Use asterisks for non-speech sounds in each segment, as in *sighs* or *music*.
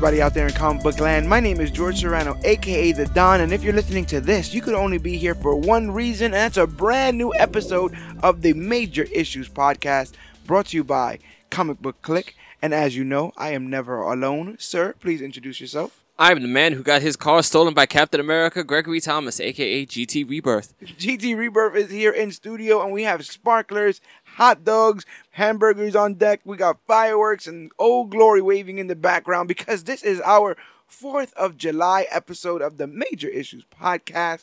everybody out there in comic book land? My name is George Serrano, aka The Don, and if you're listening to this, you could only be here for one reason, and that's a brand new episode of the Major Issues Podcast, brought to you by Comic Book Clique. And as you know, I am never alone. Sir, please introduce yourself. I'm the man who got his car stolen by Captain America, Gregory Thomas, aka GT Rebirth. GT Rebirth is here in studio, and we have sparklers, hot dogs, hamburgers on deck. We got fireworks and old glory waving in the background because this is our 4th of July episode of the Major Issues podcast.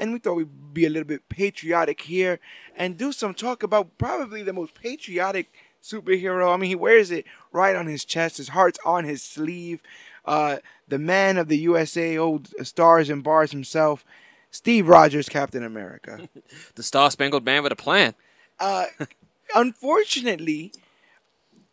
And we thought we'd be a little bit patriotic here and do some talk about probably the most patriotic superhero. I mean, he wears it right on his chest, his heart's on his sleeve. Uh, the man of the USA, old stars and bars himself, Steve Rogers, Captain America. *laughs* the Star Spangled Man with a plan. Uh, unfortunately,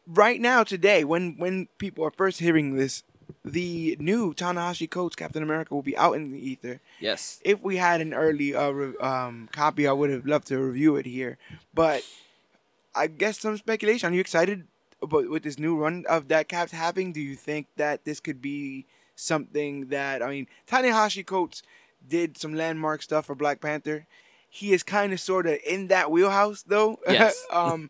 right now, today, when when people are first hearing this, the new Tanahashi Coates Captain America will be out in the ether. Yes. If we had an early uh, re- um, copy, I would have loved to review it here. But I guess some speculation. Are you excited about with this new run of that Cap's having? Do you think that this could be something that I mean, Tanahashi Coates did some landmark stuff for Black Panther. He is kind of sort of in that wheelhouse though. Yes. *laughs* um,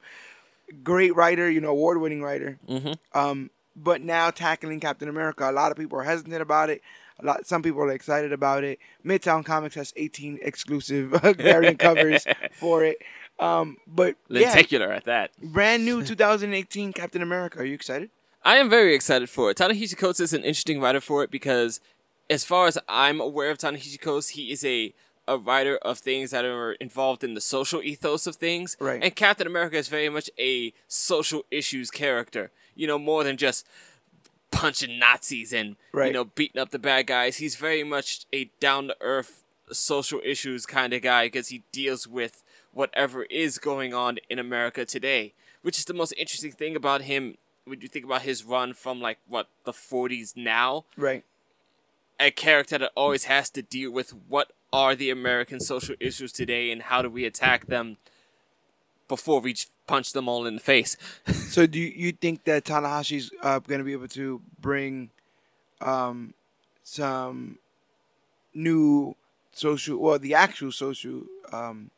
great writer, you know, award-winning writer. Mm-hmm. Um, but now tackling Captain America, a lot of people are hesitant about it. A lot, some people are excited about it. Midtown Comics has 18 exclusive *laughs* variant covers *laughs* for it. Um, but yeah, Lenticular at that. brand new 2018 Captain America. Are you excited? I am very excited for it. Ta-Nehisi Coates is an interesting writer for it because, as far as I'm aware of Ta-Nehisi Coates, he is a a writer of things that are involved in the social ethos of things. Right. And Captain America is very much a social issues character. You know, more than just punching Nazis and Right. you know beating up the bad guys. He's very much a down to earth social issues kind of guy because he deals with whatever is going on in America today. Which is the most interesting thing about him when you think about his run from like what the 40s now Right. a character that always has to deal with what are the American social issues today and how do we attack them before we punch them all in the face. *laughs* So do you, think that Tanahashi's uh, going to be able to bring um, some new social, well, the actual social um,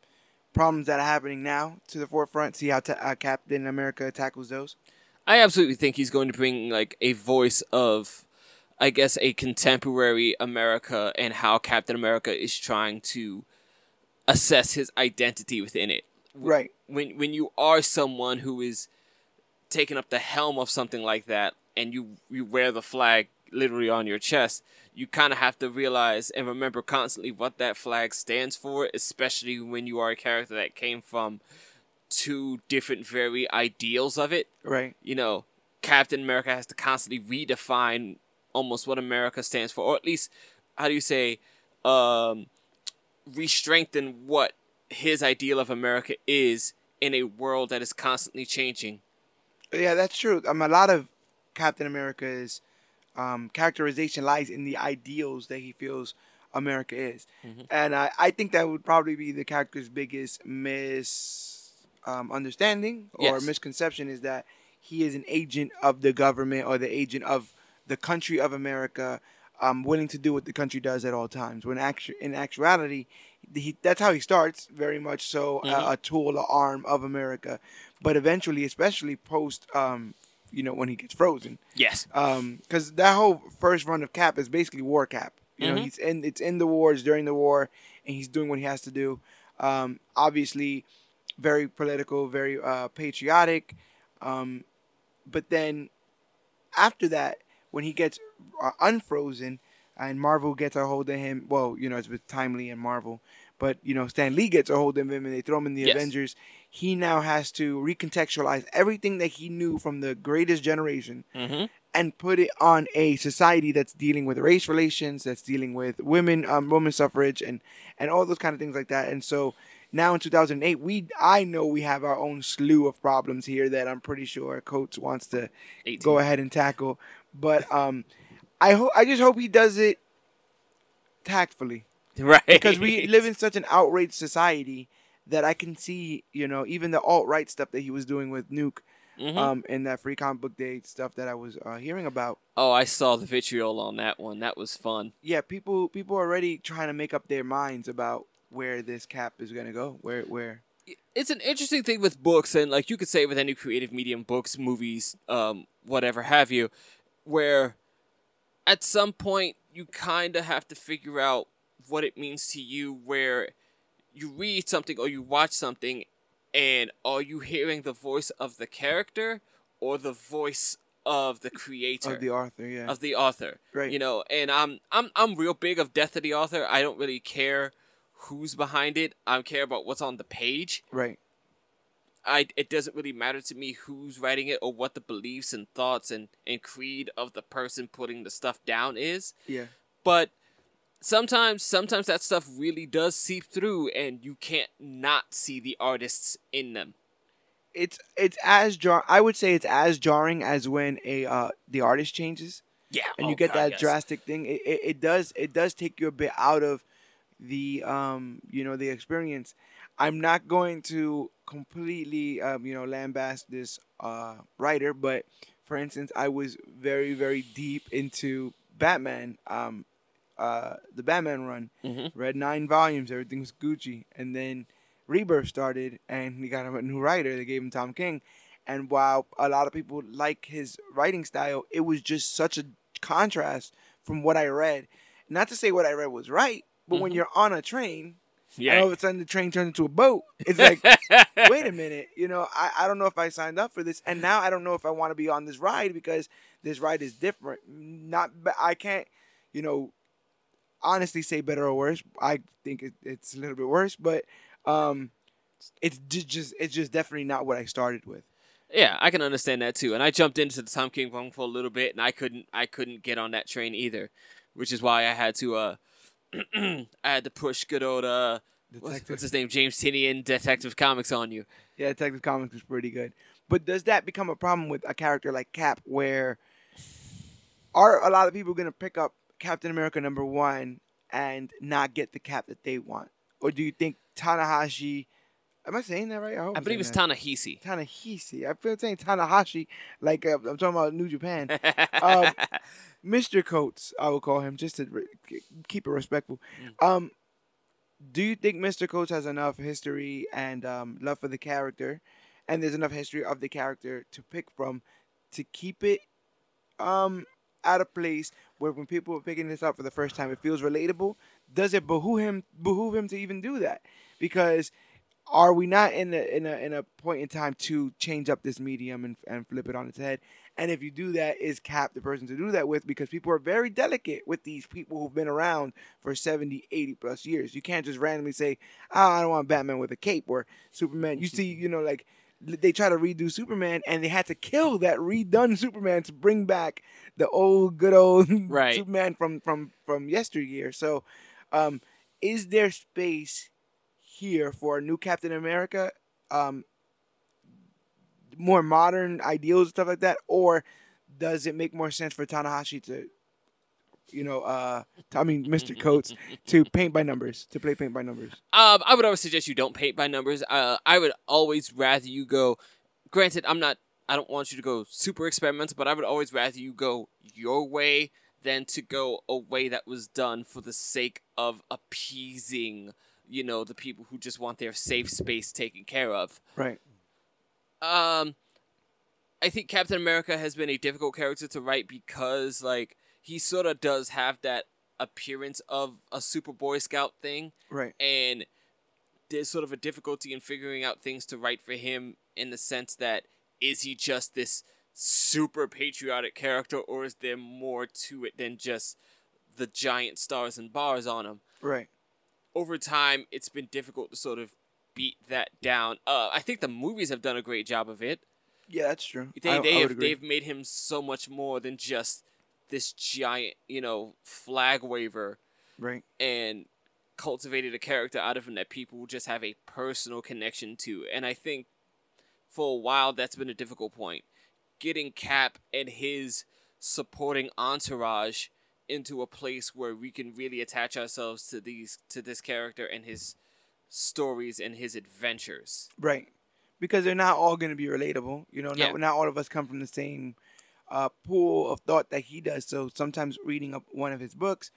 problems that are happening now to the forefront? See how ta- uh, Captain America tackles those. I absolutely think he's going to bring like a voice of I guess a contemporary America and how Captain America is trying to assess his identity within it. Right. when when you are someone who is taking up the helm of something like that and you you wear the flag literally on your chest you kind of have to realize and remember constantly what that flag stands for especially when you are a character that came from two different very ideals of it Right. you know captain america has to constantly redefine almost what america stands for or at least how do you say um re-strengthen what his ideal of america is in a world that is constantly changing Yeah, that's true. Um, a lot of Captain America's um, characterization lies in the ideals that he feels America is, and I, I think that would probably be the character's biggest mis um, understanding or Yes. misconception is that he is an agent of the government or the agent of the country of America, um, willing to do what the country does at all times. When actu- in actuality, he, that's how he starts, very much so, a, a tool, a arm of America. But eventually, especially post, um, you know, when he gets frozen, yes because that whole first run of Cap is basically War Cap. You know, Mhm. he's in it's in the wars during the war, and he's doing what he has to do. Um, obviously, very political, very uh, patriotic. Um, but then after that, when he gets uh, unfrozen and Marvel gets a hold of him, well, you know, it's with Timely and Marvel, but you know, Stan Lee gets a hold of him and they throw him in the Yes. Avengers. He now has to recontextualize everything that he knew from the greatest generation mm-hmm. and put it on a society that's dealing with race relations, that's dealing with women, um, women suffrage, and and all those kind of things like that. And so now in 2008, we I know we have our own slew of problems here that I'm pretty sure Coates wants to 18. go ahead and tackle. But um, I hope I just hope he does it tactfully right because we live in such an outraged society that I can see, you know, even the alt right stuff that he was doing with Nuke. Mhm. um, in that free comic book day stuff that I was uh, hearing about. Oh, I saw the vitriol on that one. That was fun. Yeah, people people are already trying to make up their minds about where this cap is gonna go. Where where it's an interesting thing with books and like you could say with any creative medium books movies um whatever have you where at some point you kind of have to figure out what it means to you where you read something or you watch something and are you hearing the voice of the character or the voice of the creator of the author, yeah, of the author. Right. You know, and I'm I'm I'm real big of death of the author. I don't really care who's behind it. I care about what's on the page. right, I it doesn't really matter to me who's writing it or what the beliefs and thoughts and, and creed of the person putting the stuff down is. yeah, But sometimes sometimes that stuff really does seep through and you can't not see the artists in them. it's it's as jar. I would say it's as jarring as when a uh, the artist changes. Yeah. and oh you get God, that drastic thing. It, it it does it does take you a bit out of the um you know the experience. I'm not going to completely um you know lambast this uh writer, but for instance, I was very very deep into Batman um uh the Batman run. Mhm. Read nine volumes, everything was Gucci, and then Rebirth started, and he got a new writer. They gave him Tom King, and while a lot of people like his writing style, it was just such a contrast from what I read. Not to say what I read was right, but when Mhm. you're on a train, Yeah. all of a sudden the train turns into a boat, it's like, *laughs* wait a minute, you know, I, I don't know if I signed up for this, and now I don't know if I want to be on this ride because this ride is different. Not, be- I can't, you know, honestly say better or worse. I think it, it's a little bit worse, but um, it's just it's just definitely not what I started with. Yeah, I can understand that too. And I jumped into the Tom King run for a little bit, and I couldn't, I couldn't get on that train either, which is why I had to, uh, *clears throat* I had to push good old, uh, what's, what's his name, James Tynion, Detective Comics on you. Yeah, Detective Comics is pretty good. But does that become a problem with a character like Cap where are a lot of people going to pick up Captain America number 1 and not get the cap that they want? Or do you think Tanahashi Am I saying that right? hope I I'm believe it's that. Ta-Nehisi. Ta-Nehisi. I feel like saying Tanahashi like uh, I'm talking about New Japan. *laughs* Um, Mr. Coates, I will call him just to re- keep it respectful. Um, do you think Mr. Coates has enough history and um, love for the character, and there's enough history of the character to pick from to keep it um, at a place where when people are picking this up for the first time, it feels relatable? Does it behoove him behoove him to even do that? Because are we not in a in a in a point in time to change up this medium and and flip it on its head? And if you do that, is Cap the person to do that with? Because people are very delicate with these people who've been around for 70, 80 plus years. You can't just randomly say, oh, I don't want Batman with a cape or Superman. You see, you know, like they try to redo Superman and they had to kill that redone Superman to bring back the old, good old *laughs* Right. Superman from, from, from yesteryear. So, um, is there space here for a new Captain America? Um, more modern ideals and stuff like that, or does it make more sense for Tanahashi to, you know, uh, I mean, Mr. *laughs* Coates to paint by numbers, to play paint by numbers? Um, I would always suggest you don't paint by numbers. Uh, I would always rather you go. Granted, I'm not. I don't want you to go super experimental, but I would always rather you go your way than to go a way that was done for the sake of appeasing, you know, the people who just want their safe space taken care of. Right. Um, I think Captain America has been a difficult character to write because, like, he sort of does have that appearance of a Super Boy Scout thing Right. and there's sort of a difficulty in figuring out things to write for him in the sense that is he just this super patriotic character or is there more to it than just the giant stars and bars on him Right. Over time it's been difficult to sort of beat that down uh, i think the movies have done a great job of it Yeah, that's true. they, I, they I have, they've made him so much more than just this giant you know flag waver Right. and cultivated a character out of him that people just have a personal connection to. And I think for a while that's been a difficult point. Getting Cap and his supporting entourage into a place where we can really attach ourselves to these to this character and his stories and his adventures. Right. because they're not all going to be relatable. You know, Yeah. not, not all of us come from the same uh, pool of thought that he does. So sometimes reading up one of his books,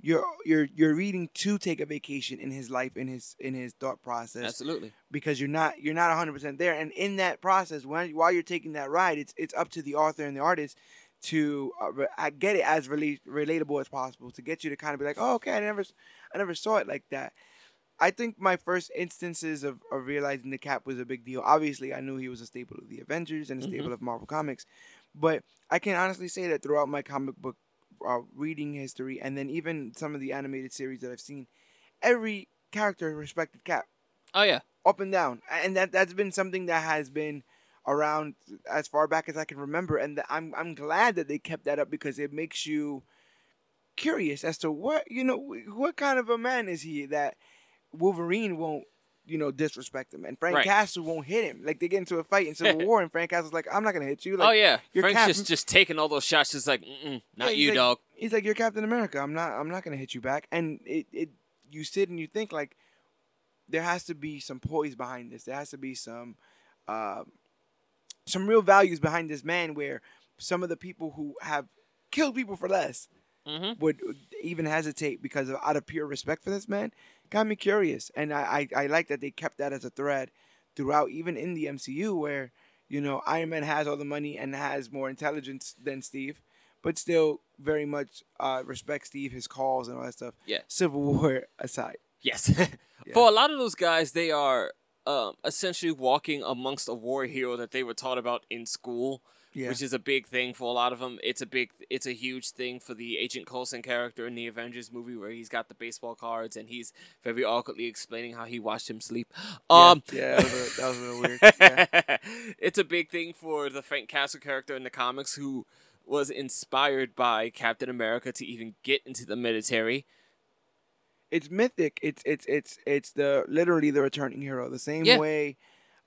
you're you're you're reading to take a vacation in his life, in his in his thought process, Absolutely. because you're not you're not 100 percent there. And in that process, when while you're taking that ride, it's it's up to the author and the artist to uh, re- uh, get it as rela- relatable as possible to get you to kind of be like, oh, okay, I never I never saw it like that. I think my first instances of, of realizing the Cap was a big deal. Obviously, I knew he was a staple of the Avengers and a staple of Marvel Comics, but I can honestly say that throughout my comic book uh, reading history, and then even some of the animated series that I've seen, every character respected Cap Oh yeah. up and down, and that that's been something that has been around as far back as I can remember, and I'm I'm glad that they kept that up because it makes you curious as to what you know what kind of a man is he that Wolverine won't you know disrespect him and Frank Right. Castle won't hit him like they get into a fight in Civil *laughs* War and Frank Castle's like I'm not gonna hit you like oh yeah. you're Frank's Cap- just just taking all those shots, just like, not Yeah, you, like- dog. He's like, "You're Captain America. I'm not. I'm not gonna hit you back." And it, it, you sit and you think like, there has to be some poise behind this. There has to be some, uh, some real values behind this man. Where some of the people who have killed people for less Mm-hmm. would even hesitate because of out of pure respect for this man. Got me curious, and I, I, I like that they kept that as a thread throughout, even in the MCU, where you know Iron Man has all the money and has more intelligence than Steve, but still very much uh, respects Steve, his calls and all that stuff. Yeah. Civil War aside. Yes. *laughs* *laughs* For a lot of those guys, they are um, essentially walking amongst a war hero that they were taught about in school, Yeah. which is a big thing for a lot of them. It's a big, it's a huge thing for the Agent Coulson character in the Avengers movie, where he's got the baseball cards and he's very awkwardly explaining how he watched him sleep. Um, yeah, that was a, that was weird. Yeah. *laughs* it's a big thing for the Frank Castle character in the comics who was inspired by Captain America to even get into the military. It's mythic. It's it's it's it's the literally the returning hero. The same Yeah. way,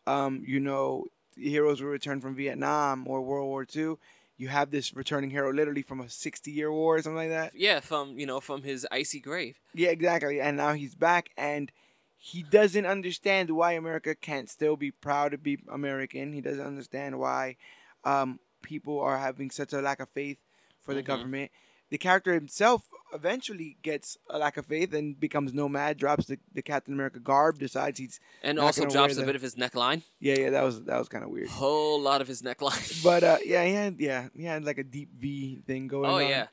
um, you know, heroes were returned from Vietnam or World War II. You have this returning hero literally from a sixty-year war or something like that. Yeah, from you know from his icy grave. Yeah, exactly. And now he's back, and he doesn't understand why America can't still be proud to be American. He doesn't understand why um, people are having such a lack of faith for the Mhm. government. The character himself eventually gets a lack of faith and becomes nomad, drops the, the Captain America garb, decides he's And also drops wear a bit of his neckline. yeah yeah that was that was kind of weird. Whole lot of his neckline. *laughs* But uh, yeah, he had yeah he had like a deep V thing going oh on. yeah,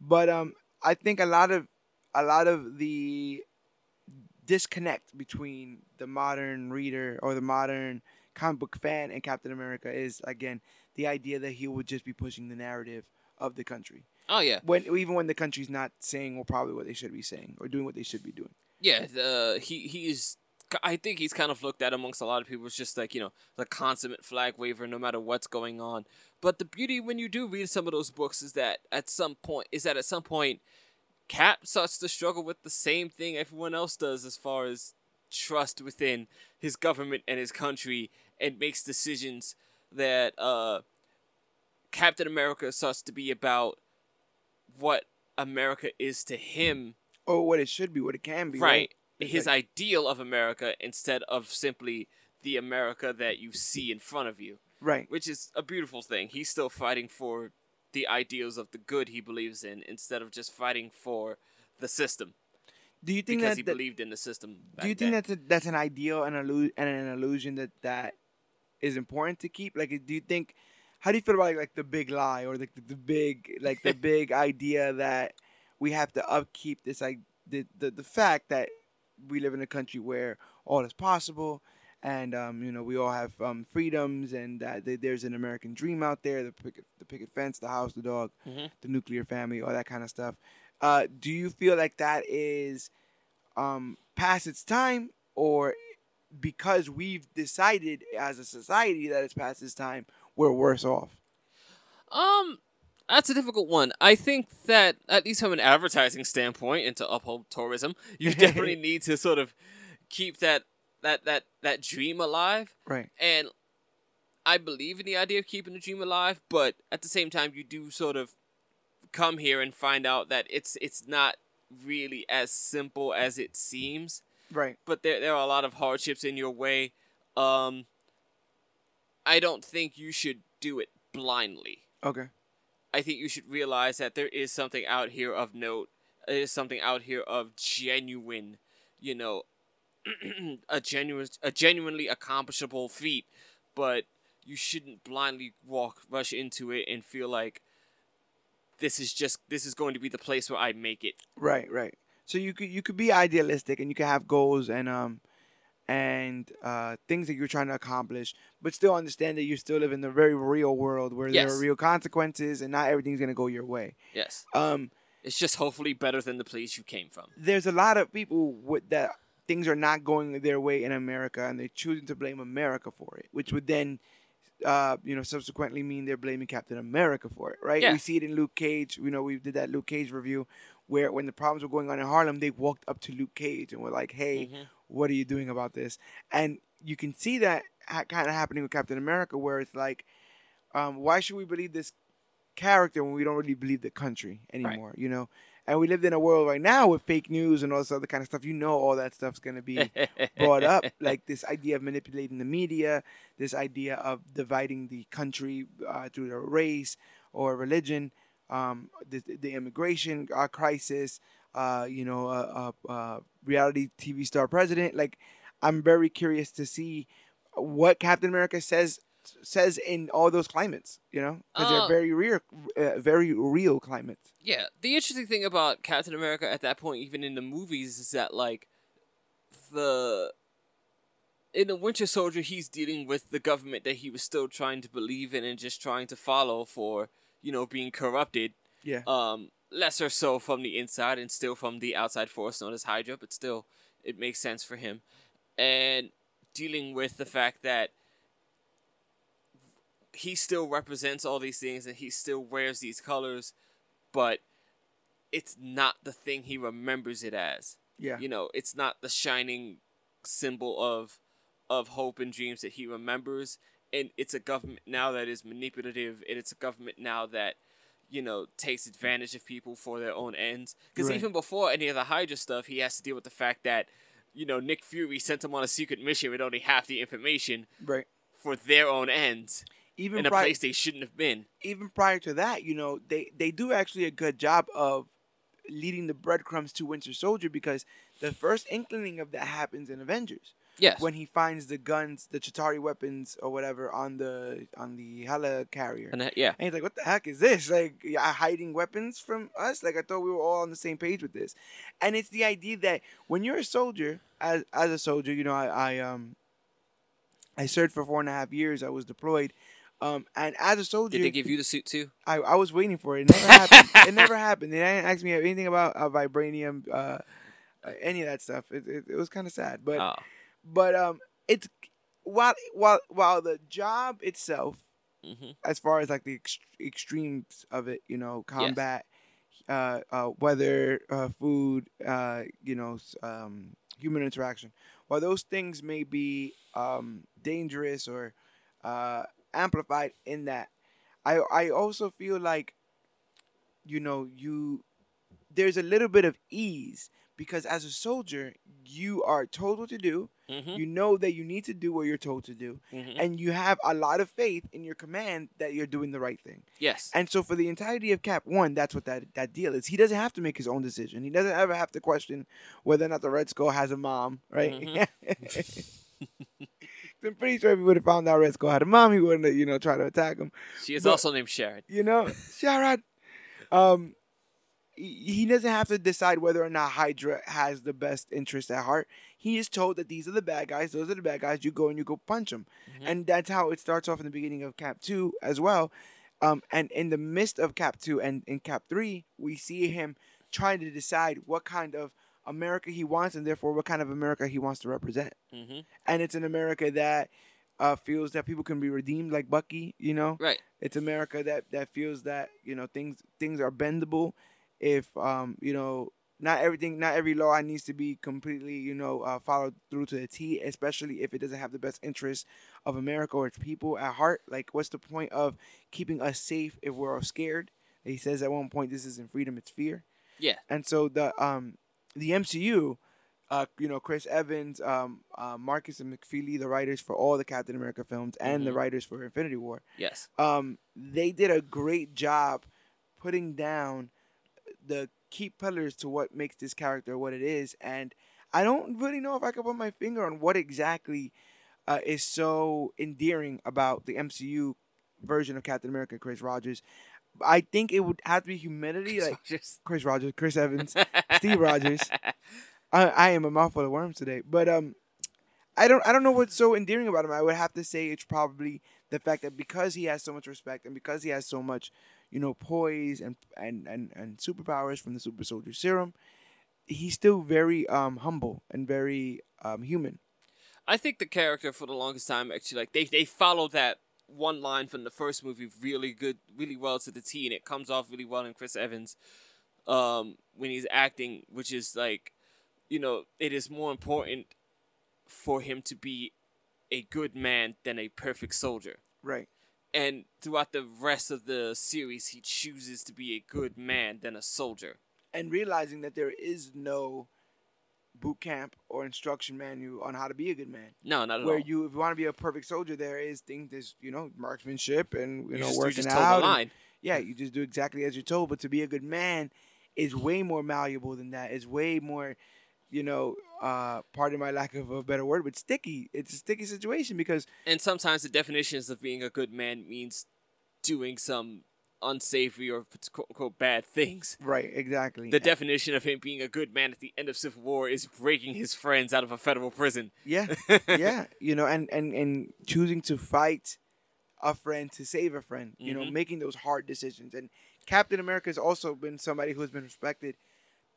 But um, I think a lot of a lot of the disconnect between the modern reader or the modern comic book fan and Captain America is again the idea that he would just be pushing the narrative of the country oh yeah, when even when the country's not saying well probably what they should be saying or doing what they should be doing. yeah. The, he he's. I think he's kind of looked at amongst a lot of people as just like you know the consummate flag waver, no matter what's going on. But the beauty when you do read some of those books is that at some point is that at some point, Cap starts to struggle with the same thing everyone else does as far as trust within his government and his country, and makes decisions that uh, Captain America starts to be about what America is to him, Or what it should be, what it can be. right? Right. His like- ideal of America instead of simply the America that you see in front of you, Right. which is a beautiful thing. He's still fighting for the ideals of the good he believes in instead of just fighting for the system Do you think because that, he that believed in the system. do you think then. that's a, that's an ideal and an illusion that that is important to keep? Like, do you think? How do you feel about like, like the big lie or like the, the big like the *laughs* big idea that we have to upkeep this like the, the the fact that we live in a country where all is possible and um, you know we all have um, freedoms and that th- there's an American dream out there the picket, the picket fence the house the dog Mhm. the nuclear family all that kind of stuff uh, do you feel like that is um, past its time or because we've decided as a society that it's past its time we're worse off Um, that's a difficult one. I think that at least from an advertising standpoint and to uphold tourism, you *laughs* definitely need to sort of keep that that that that dream alive. right And I believe in the idea of keeping the dream alive, but at the same time, you do sort of come here and find out that it's it's not really as simple as it seems right but there there are a lot of hardships in your way. Um, I don't think you should do it blindly. Okay. I think you should realize that there is something out here of note. There is something out here of genuine, you know, *clears throat* a genuine, a genuinely accomplishable feat. But you shouldn't blindly walk, rush into it, and feel like this is just this is going to be the place where I make it. Right, right. So you could you could be idealistic and you could have goals and um and uh, things that you're trying to accomplish, but still understand that you still live in the very real world where there are real consequences and not everything's gonna go your way. Yes, Um, it's just hopefully better than the place you came from. there's a lot of people with that things are not going their way in America and they're choosing to blame America for it, which would then uh, you know, subsequently mean they're blaming Captain America for it, right? Yeah. We see it in Luke Cage. You know, we did that Luke Cage review where when the problems were going on in Harlem, they walked up to Luke Cage and were like, "Hey, Mhm. What are you doing about this?" And you can see that ha- kind of happening with Captain America, where it's like, um, why should we believe this character when we don't really believe the country anymore? You know, and we live in a world right now with fake news and all this other kind of stuff. You know, all that stuff's gonna be *laughs* brought up, like this idea of manipulating the media, this idea of dividing the country uh, through their race or religion, um, the, the immigration uh, crisis, uh, you know, a, uh, uh, reality TV star president. Like, I'm very curious to see what Captain America says says in all those climates. You know, because Uh, they're very real, uh, very real climates. Yeah, the interesting thing about Captain America at that point, even in the movies, is that like the in the Winter Soldier, he's dealing with the government that he was still trying to believe in and just trying to follow for you know being corrupted. Yeah. Um, lesser so from the inside and still from the outside force known as Hydra, but still it makes sense for him. And dealing with the fact that he still represents all these things and he still wears these colors, but it's not the thing he remembers it as. Yeah. You know, it's not the shining symbol of of hope and dreams that he remembers. And it's a government now that is manipulative, and it's a government now that, you know, takes advantage of people for their own ends. Because Right. even before any of the Hydra stuff, he has to deal with the fact that, you know, Nick Fury sent him on a secret mission with only half the information Right. for their own ends Even in a pri- place they shouldn't have been. even prior to that, you know, they they do actually a good job of leading the breadcrumbs to Winter Soldier because the first inkling of that happens in Avengers Yes. when he finds the guns, the Chitauri weapons or whatever on the on the heli carrier. and that, yeah. And he's like, "What the heck is this? Like, you're hiding weapons from us? Like, I thought we were all on the same page with this." And it's the idea that when you're a soldier, as as a soldier, you know, I, I um, I served for four and a half years. I was deployed, um, and as a soldier, Did they give you the suit too? I, I was waiting for it. It never happened. *laughs* it never happened. They didn't ask me anything about uh, vibranium, uh, uh, any of that stuff. It, it, it was kind of sad, but Oh. But um, it's while while while the job itself, hmm as far as like the ex- extremes of it, you know, combat, uh, uh, weather, uh, food, uh, you know, um, human interaction. While those things may be um, dangerous or uh, amplified in that, I I also feel like, you know, you there's a little bit of ease because as a soldier, you are told what to do. hmm You know that you need to do what you're told to do hmm and you have a lot of faith in your command that you're doing the right thing. Yes. And so for the entirety of Cap One, that's what that that deal is. He doesn't have to make his own decision. He doesn't ever have to question whether or not the Red Skull has a mom, right? Mhm. *laughs* I'm pretty sure if he would have found out Red Skull had a mom, he wouldn't have, you know, try to attack him. She is but- also named Sharon. You know, Sharad. Um, he doesn't have to decide whether or not Hydra has the best interest at heart. He is told that these are the bad guys. Those are the bad guys. You go and you go punch them, Mhm. and that's how it starts off in the beginning of Cap Two as well. Um, and in the midst of Cap Two and in Cap Three, we see him trying to decide what kind of America he wants, and therefore what kind of America he wants to represent. hmm And it's an America that uh, feels that people can be redeemed, like Bucky. You know, Right. it's America that that feels that you know things things are bendable. If um you know not everything, not every law needs to be completely you know uh, followed through to the T, especially if it doesn't have the best interest of America or its people at heart. Like, what's the point of keeping us safe if we're all scared? He says at one point, "This isn't freedom; it's fear." Yeah. And so the um the MCU uh, you know, Chris Evans, um, uh, Markus and McFeely, the writers for all the Captain America films, and the Mhm. writers for Infinity War, Yes. um, they did a great job putting down the key pillars to what makes this character what it is. And I don't really know if I can put my finger on what exactly uh, is so endearing about the MCU version of Captain America, Chris Rogers. I think it would have to be humility, like Just Chris Rogers, Chris Evans, *laughs* Steve Rogers. I, I am a mouthful of worms today, but um, I don't I don't know what's so endearing about him. I would have to say it's probably the fact that because he has so much respect and because he has so much, you know, poise and and and, and superpowers from the super soldier serum, he's still very um humble and very um human. I think the character for the longest time actually like they they follow that one line from the first movie really good, really well to the T, and it comes off really well in Chris Evans um, when he's acting, which is like, you know, it is more important for him to be a good man than a perfect soldier. Right. And throughout the rest of the series, he chooses to be a good man than a soldier. And realizing that there is no boot camp or instruction manual on how to be a good man. No, not at Where all. Where you, if you want to be a perfect soldier, there is things, there's you know marksmanship and you, You know just, you working just toe out. and- yeah, you just do exactly as you're told. But to be a good man is way more malleable than that. It's way more, you know, uh, pardon my lack of a better word, but sticky. It's a sticky situation because And sometimes the definitions of being a good man means doing some unsavory or quote unquote bad things. right, exactly. The definition of him being a good man at the end of Civil War is breaking his friends out of a federal prison. yeah, *laughs* yeah, you know, and and and choosing to fight a friend to save a friend. You know, Mhm. making those hard decisions. And Captain America has also been somebody who has been respected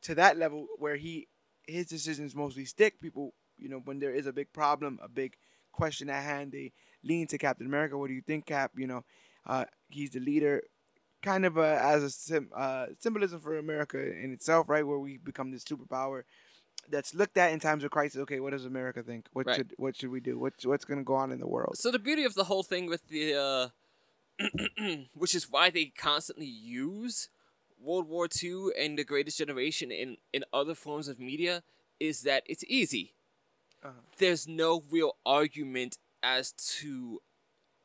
to that level where he his decisions mostly stick. People, you know, when there is a big problem, a big question at hand, they lean to Captain America. What do you think, Cap? You know, uh, he's the leader, kind of uh, as a sim- uh, symbolism for America in itself, right? Where we become this superpower that's looked at in times of crisis. Okay, what does America think? What Right. should what should we do? What's what's going to go on in the world? So the beauty of the whole thing with the, uh, *clears throat* which is why they constantly use World War II and the Greatest Generation in in other forms of media, is that it's easy. Uh-huh. There's no real argument as to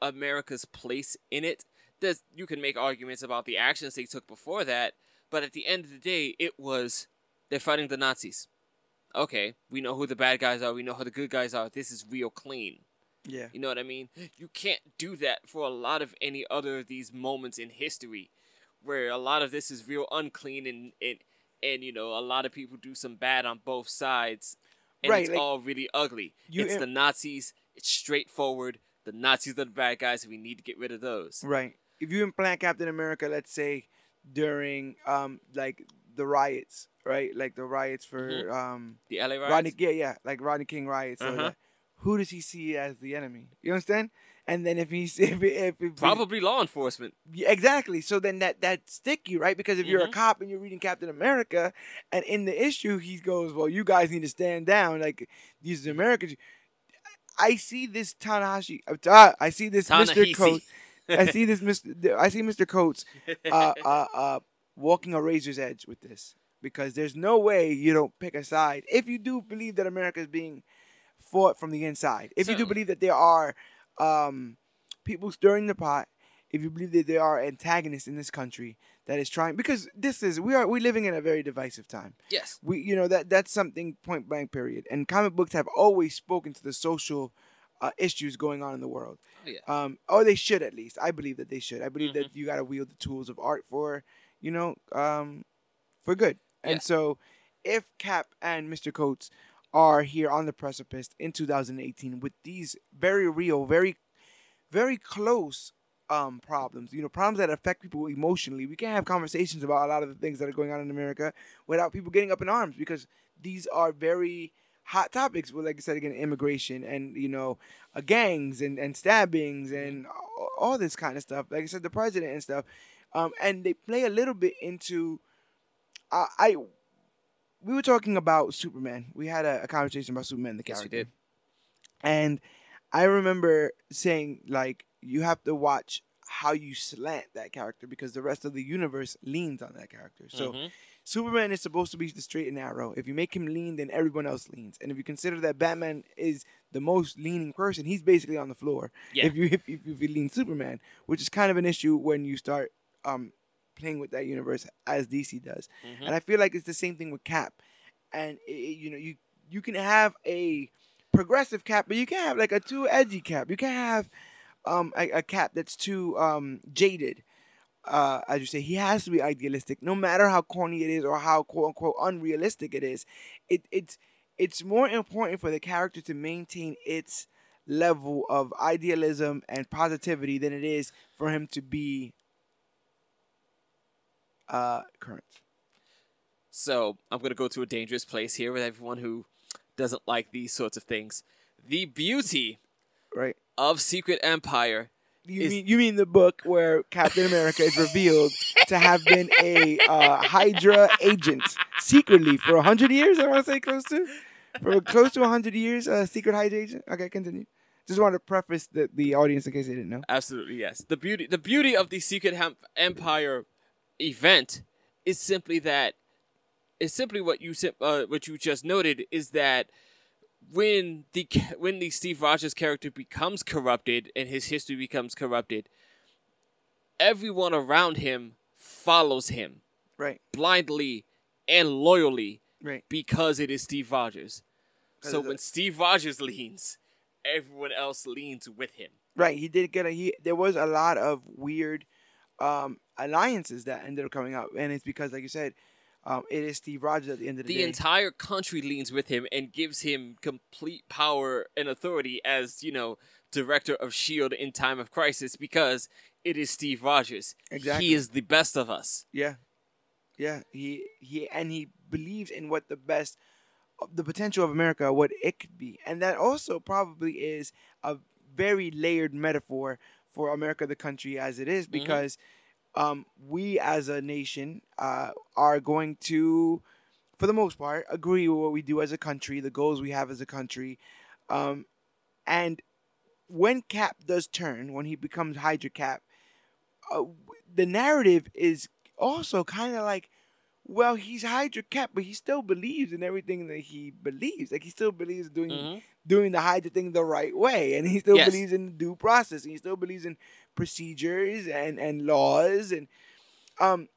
America's place in it. There's, you can make arguments about the actions they took before that, but at the end of the day, it was they're fighting the Nazis. Okay, we know who the bad guys are. We know who the good guys are. This is real clean. Yeah, You know what I mean? You can't do that for a lot of any other of these moments in history where a lot of this is real unclean and and, and you know, a lot of people do some bad on both sides and Right, it's like, all really ugly. you it's im- the Nazis, it's straightforward. The Nazis are the bad guys, we need to get rid of those. right. If you implant Captain America, let's say during um like the riots, right? Like the riots for Mhm. um The LA riots? Rodney, yeah, yeah, like Rodney King riots. Uh-huh. Who does he see as the enemy? You understand? And then if he's *laughs* if if, if Probably law enforcement. Yeah, exactly. So then that that stick you right because if you're a Mhm. cop and you're reading Captain America, and in the issue he goes, "Well, you guys need to stand down." Like these Americans. I see this Tanahashi. uh, I see this Mr. Ta-Nehisi. Coates. I see this Mr. I see Mr. Coates uh, *laughs* uh, uh, walking a razor's edge with this because there's no way you don't pick a side if you do believe that America is being fought from the inside. If you do believe that there are um, people stirring the pot, if you believe that there are antagonists in this country that is trying, because this is we are we living in a very divisive time. yes. We you know that that's something point blank period. And comic books have always spoken to the social uh, issues going on in the world. Oh, yeah. Um, or they should at least. I believe that they should. I believe that you got to wield the tools of art for, you know, um, for good. And Yeah. so, if Cap and Mr. Coates are here on the precipice in 2018 with these very real, very, very close um, problems, you know, problems that affect people emotionally, we can't have conversations about a lot of the things that are going on in America without people getting up in arms because these are very hot topics. Well, like I said again, immigration and you know, uh, gangs and, and stabbings and all, all this kind of stuff. Like I said, the president and stuff. Um, and they play a little bit into. Uh, I we were talking about Superman. We had a, a conversation about Superman the Yes, character. we did. And I remember saying like you have to watch how you slant that character because the rest of the universe leans on that character. So Mhm. Superman is supposed to be the straight and narrow. If you make him lean, then everyone else leans. And if you consider that Batman is the most leaning person, he's basically on the floor. Yeah. If you if, if, if you lean Superman, which is kind of an issue when you start um playing with that universe as DC does. Mhm. And I feel like it's the same thing with Cap. And it, it- you know, you you can have a progressive cap, but you can't have like a too edgy cap. You can't have um a, a cap that's too um jaded. Uh, as you say, he has to be idealistic, no matter how corny it is or how quote unquote unrealistic it is. It it's it's more important for the character to maintain its level of idealism and positivity than it is for him to be uh current. So I'm gonna go to a dangerous place here with everyone who doesn't like these sorts of things. The beauty Right. of Secret Empire. You mean you mean the book where Captain America is revealed to have been a uh, Hydra agent secretly for hundred years? I want to say close to for close to hundred years, a secret Hydra agent. Okay, continue. Just want to preface the, the audience in case they didn't know. Absolutely yes. The beauty the beauty of the Secret Empire event is simply that is simply what you uh, what you just noted is that when the when the Steve Rogers character becomes corrupted and his history becomes corrupted, everyone around him follows him Right, blindly and loyally right, because it is Steve Rogers. So when Steve Rogers leans, everyone else leans with him. right. He did get a he. There was a lot of weird um, alliances that ended up coming up, and it's because, like you said, um, it is Steve Rogers at the end of the, The day. The entire country leans with him and gives him complete power and authority as, you know, director of S.H.I.E.L.D. In time of crisis because it is Steve Rogers. Exactly. He is the best of us. Yeah, yeah. He he and he believes in what the best, the potential of America, what it could be, and that also probably is a very layered metaphor for America, the country as it is, because um, we as a nation uh, are going to, for the most part, agree with what we do as a country, the goals we have as a country, um, and when Cap does turn, when he becomes Hydra Cap, uh, the narrative is also kind of like, well, he's Hydra Cap, but he still believes in everything that he believes. Like he still believes in doing Mhm. doing the Hydra thing the right way, and he still Yes. believes in due process, and he still believes in procedures and and laws, and um,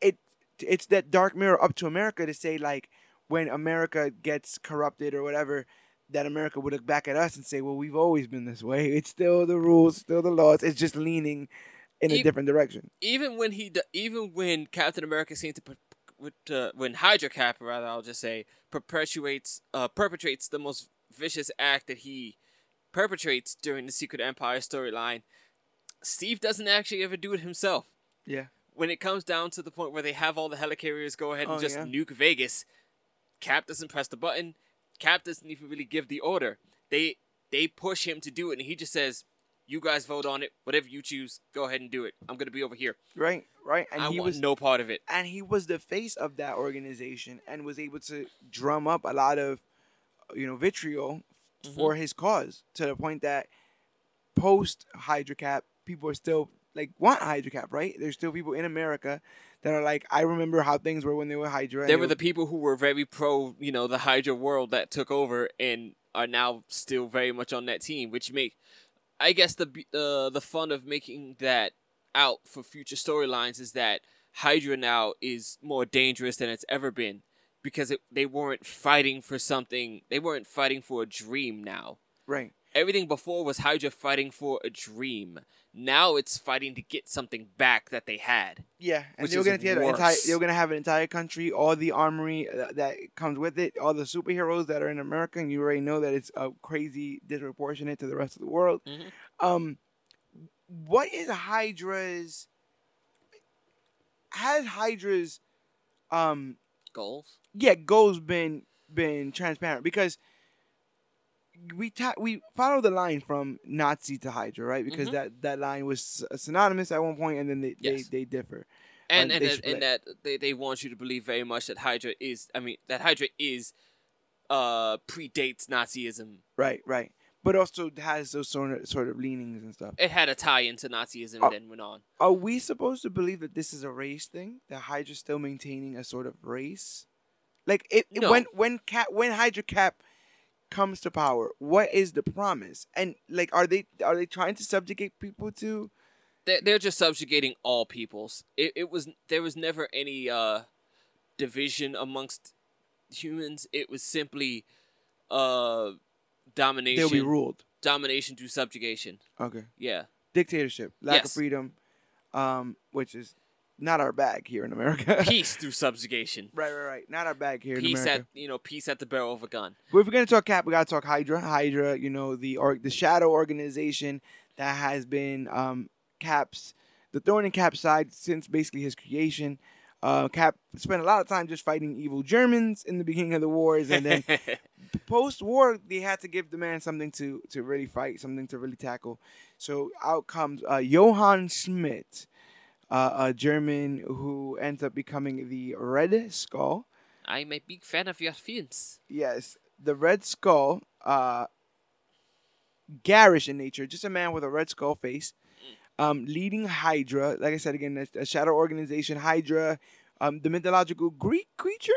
it it's that dark mirror up to America to say like when America gets corrupted or whatever. That America would look back at us and say, "Well, we've always been this way. It's still the rules, still the laws. It's just leaning in a different direction." Even when he, even when Captain America seems to, uh, when Hydra Cap, rather, I'll just say, perpetuates, uh, perpetrates the most vicious act that he perpetrates during the Secret Empire storyline, Steve doesn't actually ever do it himself. Yeah, when it comes down to the point where they have all the helicarriers go ahead and Oh, just yeah. nuke Vegas, Cap doesn't press the button. Cap doesn't even really give the order. They they push him to do it, and he just says, "You guys vote on it. Whatever you choose, go ahead and do it. I'm gonna be over here. right, right. And I he was no part of it." and he was the face of that organization and was able to drum up a lot of you know vitriol Mm-hmm. for his cause to the point that post Hydra Cap people are still like want Hydra Cap right there's still people in America that are like I remember how things were when they were Hydra There they were the people who were very pro, you know, the Hydra world that took over and are now still very much on that team, which make, I guess the uh, the fun of making that out for future storylines is that Hydra now is more dangerous than it's ever been because it, they weren't fighting for something, they weren't fighting for a dream now. right Everything before was Hydra fighting for a dream. Now it's fighting to get something back that they had. yeah and Which they were gonna get entire they were gonna have an entire country all the armory that, that comes with it all the superheroes that are in America and you already know that it's a crazy disproportionate to the rest of the world Mhm. um what is hydra's has hydra's um Goals? yeah goals been been transparent because we ta- we follow the line from nazi to hydra right because Mhm. that that line was synonymous at one point and then they Yes. they, they differ and Uh, and, that, and that they, they want you to believe very much that Hydra is I mean that Hydra is uh predates Nazism. right right but also has those sort of sort of leanings and stuff. It had a tie into Nazism Oh. and then went on. Are we supposed to believe that this is a race thing? That Hydra's still maintaining a sort of race? Like it, it- when when Cap when Hydra Cap comes to power, what is the promise? And like, are they are they trying to subjugate people to? They're, they're just subjugating all peoples. It, it was there was never any uh, division amongst humans. It was simply uh, domination. They'll be ruled. domination through subjugation. Okay, Yeah. dictatorship, lack of freedom, um, which is not our bag here in America. *laughs* Peace through subjugation. right, right, right. Not our bag here in Peace at you know peace at the barrel of a gun. But if we're gonna talk Cap, we gotta talk Hydra. Hydra, you know, the or the shadow organization that has been um, Cap's the thorn in Cap's side since basically his creation. Uh, Cap spent a lot of time just fighting evil Germans in the beginning of the wars, and then *laughs* post-war they had to give the man something to to really fight, something to really tackle. So out comes uh, Johann Schmidt, uh, a German who ends up becoming the Red Skull. I'm a big fan of your films. Yes, the Red Skull, uh, garish in nature, just a man with a red skull face, um, leading Hydra. Like I said again, a, a shadow organization, Hydra, um, the mythological Greek creature.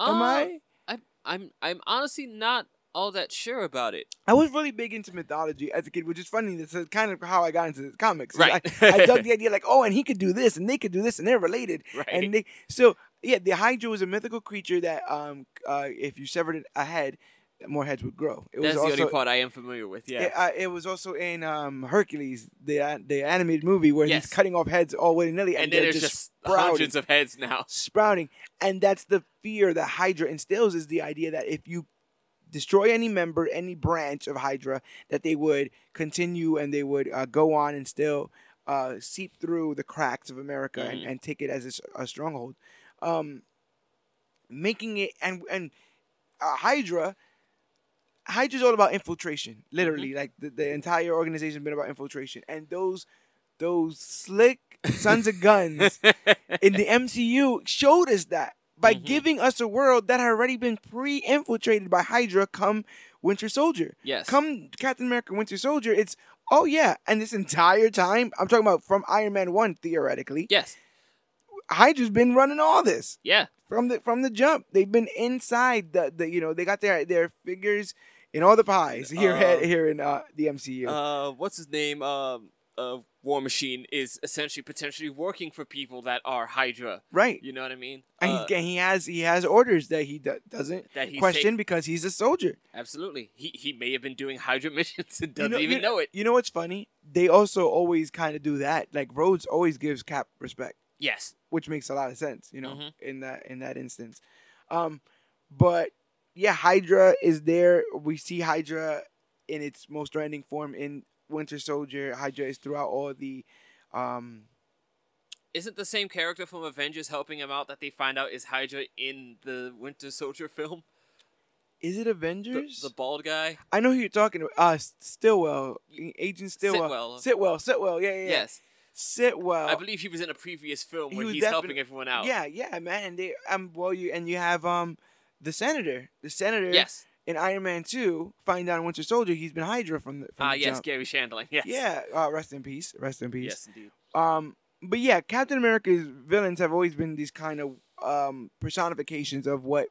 Am Uh, I? I'm I'm I'm honestly not all that sure about it. I was really big into mythology as a kid, which is funny. This is kind of how I got into comics. Right. I, I dug the *laughs* idea like, oh, and he could do this, and they could do this, and they're related. Right. And they so yeah, the Hydra was a mythical creature that um uh if you severed it a head, more heads would grow. It That's was the also only part I am familiar with. Yeah. It, uh, it was also in um, Hercules, the uh, the animated movie where Yes. he's cutting off heads all willy nilly, and, and then there's just, just sprouting, hundreds of heads now. sprouting, and that's the fear that Hydra instills is the idea that if you destroy any member, any branch of Hydra, that they would continue and they would uh, go on and still uh, seep through the cracks of America and, Mhm. and take it as a stronghold, um, making it and and uh, Hydra. Hydra's all about infiltration, literally. Like the, the entire organization has been about infiltration, and those those slick sons of guns *laughs* in the MCU showed us that by Mhm. giving us a world that had already been pre-infiltrated by Hydra. Come Winter Soldier, yes. come Captain America, Winter Soldier. It's oh yeah, and this entire time I'm talking about from Iron Man one theoretically, Yes. Hydra's been running all this Yeah. from the from the jump. They've been inside the, the you know they got their their fingers in all the pies here Uh, here in uh, the MCU. Uh, what's his name? Um, uh, War Machine is essentially potentially working for people that are Hydra. right. You know what I mean? And Uh, he's, he has he has orders that he do, doesn't that he's question take- because he's a soldier. absolutely. He he may have been doing Hydra *laughs* missions and You doesn't know- even you, know it. You know what's funny? They also always kind of do that. Like Rhodes always gives Cap respect, Yes. which makes a lot of sense. You know, Mhm. in that in that instance. Um, but yeah, Hydra is there. We see Hydra in its most threatening form in Winter Soldier. Hydra is throughout all the. Um, Isn't the same character from Avengers helping him out that they find out is Hydra in the Winter Soldier *laughs* film? is it Avengers? the bald guy. I know who you're talking about. Uh, Stillwell, Agent Stillwell. Sitwell. Sitwell, Sitwell, yeah, yeah, yeah. Yes. Sitwell. I believe he was in a previous film he where he's helping everyone out. Yeah, yeah, man. And they um well you and you have um the senator. The senator Yes. In Iron Man 2 find out in Winter Soldier he's been Hydra from the from Ah, the yes, jump. Garry Shandling. Yes. Yeah, uh, rest in peace. Rest in peace. Yes, indeed. Um but yeah, Captain America's villains have always been these kind of um personifications of what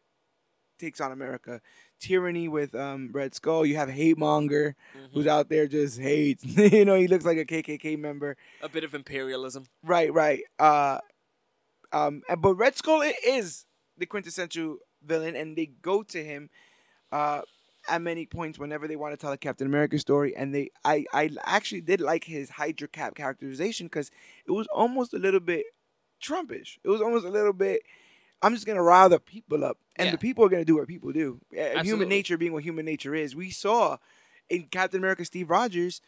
takes on America. Tyranny with um Red Skull. You have Hate Monger Mhm. who's out there just hates. *laughs* you know, he looks like a KKK member. A bit of imperialism. Right, right. Uh, um, but Red Skull is the quintessential villain, and they go to him uh, at many points whenever they want to tell a Captain America story. And they, I, I actually did like his Hydra Cap characterization because it was almost a little bit Trumpish. It was almost a little bit. I'm just gonna rile the people up, and Yeah. the people are gonna do what people do. Uh, Human nature being what human nature is. We saw in Captain America: Steve Rogers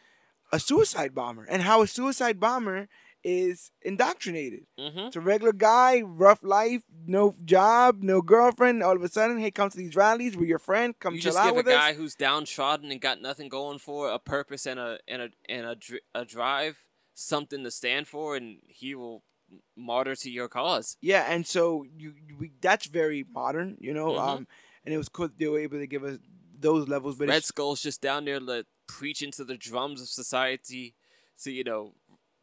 a suicide bomber, and how a suicide bomber is indoctrinated. Mm-hmm. It's a regular guy, rough life, no job, no girlfriend. All of a sudden, hey, come to these rallies. We're your friend. Come You chill just out give a with guy who's downtrodden and got nothing going for a purpose and a and a and a, dr- a drive, something to stand for, and he will martyr to your cause. Yeah, and so you, we, that's very modern, you know. Mhm. Um, and it was cool they were able to give us those levels, but Red Skull's just down there like, preaching to the drums of society to, you know,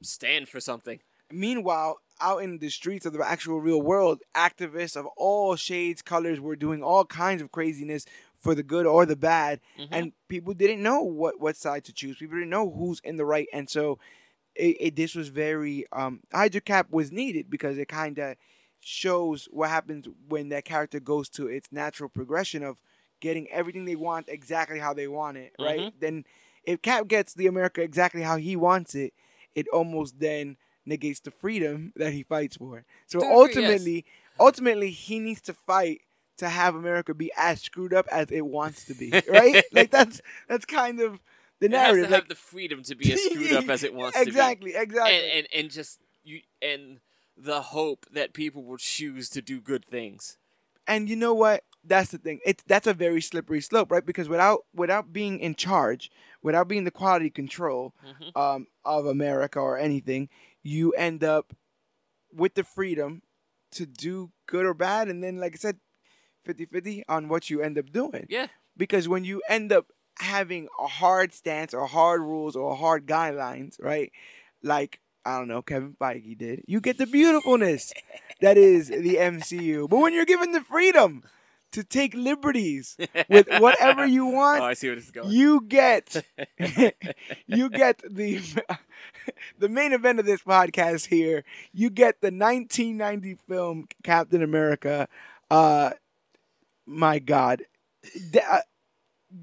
stand for something. meanwhile, out in the streets of the actual real world, activists of all shades, colors were doing all kinds of craziness for the good or the bad, Mhm. and people didn't know what what side to choose. People didn't know who's in the right, and so it, it this was very um Hydra Cap was needed because it kind of shows what happens when that character goes to its natural progression of getting everything they want exactly how they want it, right? Mhm. Then if Cap gets the America exactly how he wants it, it almost then negates the freedom that he fights for. So a degree, yes. ultimately, ultimately he needs to fight to have America be as screwed up as it wants to be, right? *laughs* like that's that's kind of the It has to narrative. have the freedom to be as screwed up as it *laughs* wants exactly, to be. exactly, And, and and just you and the hope that people will choose to do good things. and you know what that's the thing it's that's a very slippery slope right because without without being in charge without being the quality control Mhm. um, of america or anything you end up with the freedom to do good or bad and then like i said 50-50 on what you end up doing Yeah. because when you end up having a hard stance or hard rules or hard guidelines right like I don't know, Kevin Feige did. You get the beautifulness that is the MCU. But when you're given the freedom to take liberties with whatever you *laughs* Oh, want, I see where this is going. you get *laughs* *laughs* you get the the main event of this podcast here. You get the 1990 film Captain America. Uh, my God, De- uh,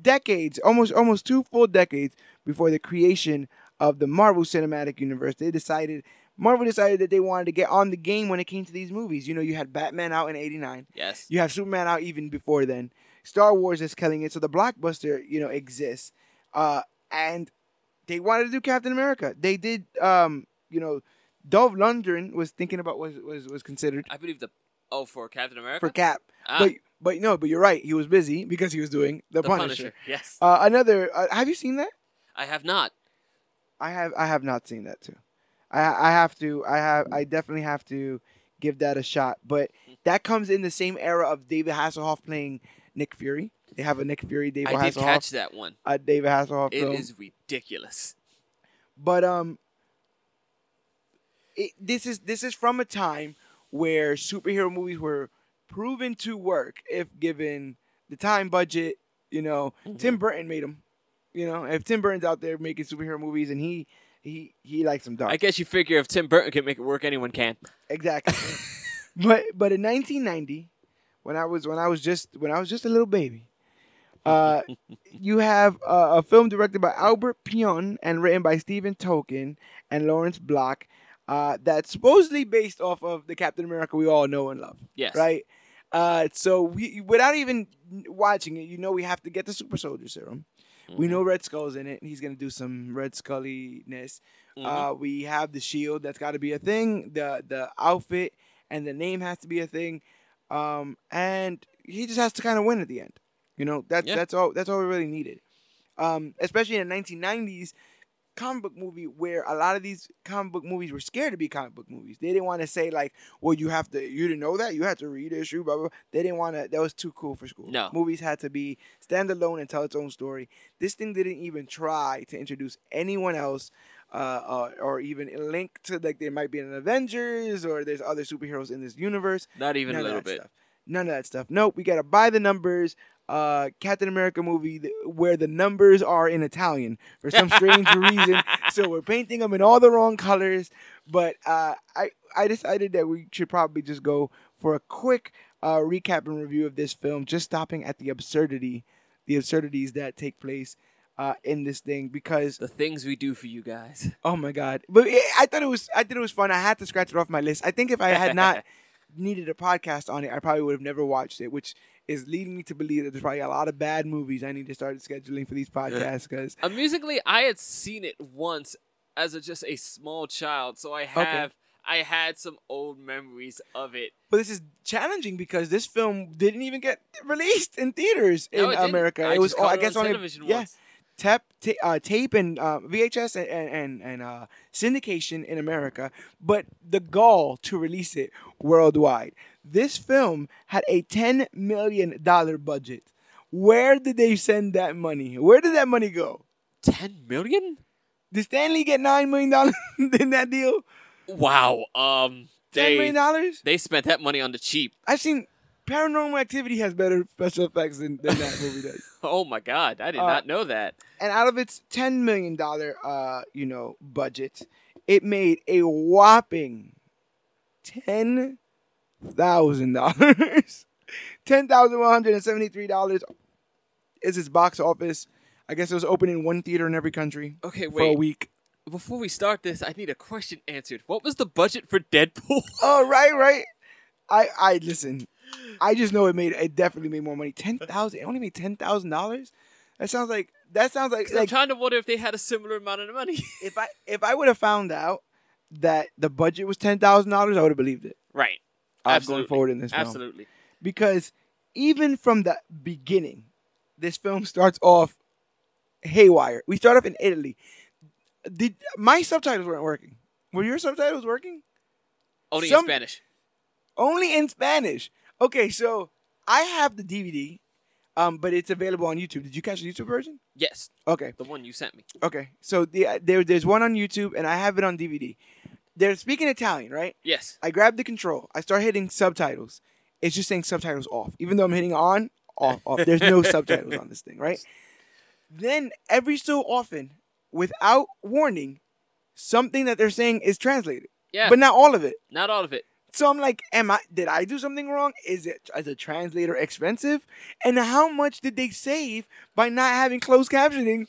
decades, almost almost two full decades before the creation of the Marvel Cinematic Universe, they decided Marvel decided that they wanted to get on the game when it came to these movies. You know, you had Batman out in '89. yes. You have Superman out even before then. Star Wars is killing it, so the blockbuster, you know, exists. Uh, and they wanted to do Captain America. They did, um, you know, Dolph Lundgren was thinking about was was was considered I believe the oh for Captain America for Cap, Ah, but but no, but you're right. He was busy because he was doing the, the Punisher. Punisher. Yes. Uh, another, uh, have you seen that? I have not. I have I have not seen that too. I I have to I have I definitely have to give that a shot. But that comes in the same era of David Hasselhoff playing Nick Fury. They have a Nick Fury David I did Hasselhoff catch that one. a David Hasselhoff It film. is ridiculous. But um it, this is this is from a time where superhero movies were proven to work if given the time budget, you know. Mm-hmm. Tim Burton made them. You know, if Tim Burton's out there making superhero movies and he he he likes them dark. I guess you figure if Tim Burton can make it work, anyone can. Exactly. *laughs* but but in 1990, when I was when I was just when I was just a little baby, uh, *laughs* you have uh, a film directed by Albert Pyun and written by Stephen Tolkin and Lawrence Block. Uh, that's supposedly based off of the Captain America we all know and love, Yes. right? Uh, so we, without even watching it, you know we have to get the super soldier serum. We Mm-hmm. know Red Skull's in it. He's gonna do some Red Scully-ness. Mhm. Uh, we have the shield. That's got to be a thing. The the outfit and the name has to be a thing. Um, and he just has to kind of win at the end. You know, that's Yeah. that's all that's all we really needed. Um, especially in the 1990s comic book movie where a lot of these comic book movies were scared to be comic book movies. They didn't want to say like, "Well, you have to you didn't know that. You had to read issue." Blah blah. blah. They didn't want to. That was too cool for school. No. movies had to be standalone and tell its own story. This thing didn't even try to introduce anyone else. Uh, uh, or even link to like there might be an Avengers or there's other superheroes in this universe. Not even None a little bit. Stuff. None of that stuff. Nope. We gotta buy the numbers. Uh, Captain America movie where the numbers are in Italian for some strange *laughs* reason. So we're painting them in all the wrong colors. But uh, I I decided that we should probably just go for a quick uh, recap and review of this film, just stopping at the absurdity, the absurdities that take place uh, in this thing because The things we do for you guys. *laughs* Oh my god! But yeah, I thought it was I thought it was fun. I had to scratch it off my list. I think if I had not *laughs* needed a podcast on it, I probably would have never watched it, which is leading me to believe that there's probably a lot of bad movies I need to start scheduling for these podcasts because Amusingly, uh, I had seen it once as a, just a small child, so I have I had some old memories of it. but this is challenging because this film didn't even get released in theaters No, in it. America. I it was just all, I it guess on only television yeah. once. Tap, ta- uh, tape and uh, VHS and and and, uh, syndication in America, but the gall to release it worldwide. This film had a ten million dollar budget, Where did they send that money? Where did that money go? Ten million? Did Stan Lee get nine million dollars *laughs* in that deal? Wow. Um, $10 million? they spent that money on the cheap. I've seen Paranormal Activity has better special effects than, than that movie does. Oh my god, I did Uh, not know that. And out of its ten million dollar, uh, you know, budget, it made a whopping ten thousand dollars. *laughs* Ten thousand one hundred and seventy-three dollars is its box office. I guess it was open in one theater in every country Okay, for a week. Before we start this, I need a question answered. What was the budget for Deadpool? Oh *laughs* right, right. I I listen. I just know it made it definitely made more money. Ten thousand. It only made ten thousand dollars. That sounds like that sounds like 'Cause I'm trying to wonder if they had a similar amount of money. *laughs* if I if I would have found out that the budget was ten thousand dollars, I would have believed it. right. going Absolutely. forward in this film. Absolutely. Because even from the beginning, this film starts off haywire. We start off in Italy. Did my subtitles weren't working? Were your subtitles working? Only Some- in Spanish. Only in Spanish. Okay, so I have the DVD, um, but it's available on YouTube. Did you catch the YouTube version? Yes, Okay, the one you sent me. okay. So the, there, there's one on YouTube, and I have it on DVD. They're speaking Italian, right? Yes. I grab the control. I start hitting subtitles. It's just saying subtitles off. Even though I'm hitting on, off, off. *laughs* There's no subtitles on this thing, right? Then every so often, without warning, something that they're saying is translated. Yeah. But not all of it. Not all of it. So I'm like, am I did I do something wrong? Is it as a translator expensive? And how much did they save by not having closed captioning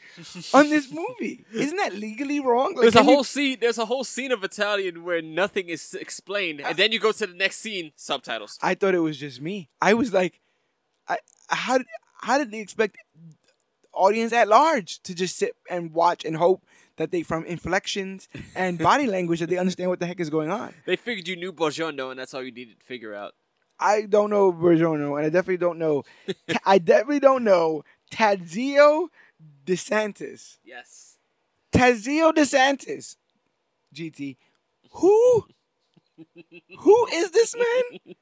on this *laughs* movie? Isn't that legally wrong? Like, There's a can you- whole scene. There's a whole scene of Italian where nothing is explained, and uh, then you go to the next scene. Subtitles. I thought it was just me. I was like, I how did how did they expect audience at large to just sit and watch and hope that they from inflections and body language that they understand what the heck is going on? *laughs* They figured you knew Buongiorno, and that's all you needed to figure out. I don't know Bergeron, and I definitely don't know. I definitely don't know Tadzio DeSantis. Yes. Tadzio DeSantis. GT. Who? Who is this man?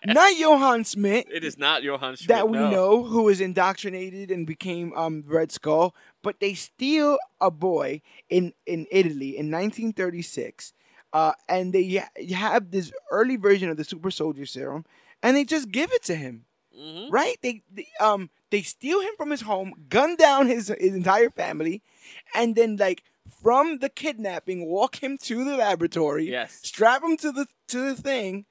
*laughs* Not Johann Smith. It is not Johann Schmidt. that we no. know who was indoctrinated and became um Red Skull, but they steal a boy in in Italy in 1936, uh, and they ha- have this early version of the super soldier serum, and they just give it to him, Mhm. right? They, they um they steal him from his home, gun down his his entire family, and then like from the kidnapping, walk him to the laboratory, Yes. strap him to the to the thing,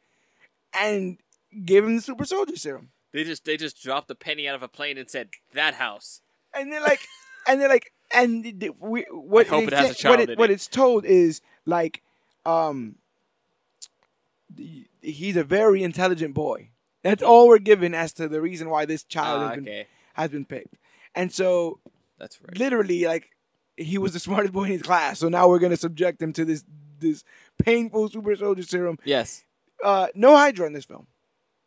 and give him the super soldier serum. They just they just dropped a penny out of a plane and said that house. and they're like, and they're like, and we, what I hope it has say- a child what, in what it. it's told is like, um, he's a very intelligent boy. That's all we're given as to the reason why this child Ah, has been okay, has been picked, and so that's right. literally like he was the smartest boy in his class. So now we're gonna subject him to this this painful super soldier serum. Yes. Uh, no Hydra in this film.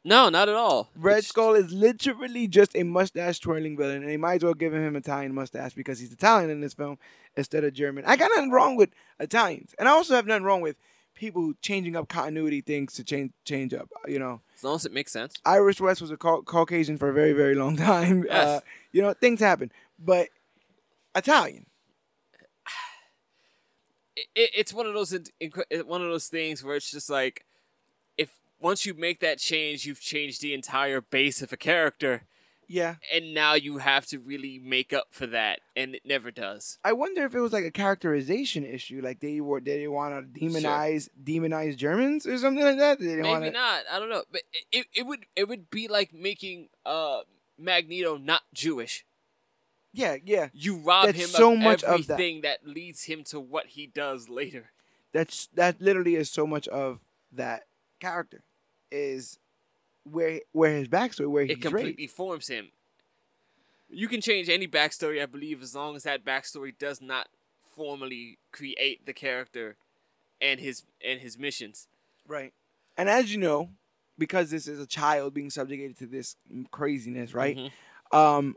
No, not at all. Red Which- Skull is literally just a mustache twirling villain, and they might as well give him an Italian mustache because he's Italian in this film instead of German. I got nothing wrong with Italians, and I also have nothing wrong with people changing up continuity things to change change up. You know, As long as it makes sense. Iris West was a Cau- Caucasian for a very very long *laughs* time. Yes. Uh, you know, things happen, but Italian. *sighs* it, it- it's one of those one of those things where it's just like once you make that change you've changed the entire base of a character Yeah, and now you have to really make up for that and it never does I wonder if it was like a characterization issue, like they were did they want to demonize demonize Germans or something like that? Did they maybe wanna, not i don't know but it, it, would it would be like making uh magneto not jewish Yeah, yeah. you rob That's him so of much of that. everything that. leads him to what he does later that's that literally is so much of that character is where where his backstory where he's it completely raised. forms him. You can change any backstory, I believe, as long as that backstory does not formally create the character and his and his missions. right and as you know because this is a child being subjugated to this craziness right Mhm. um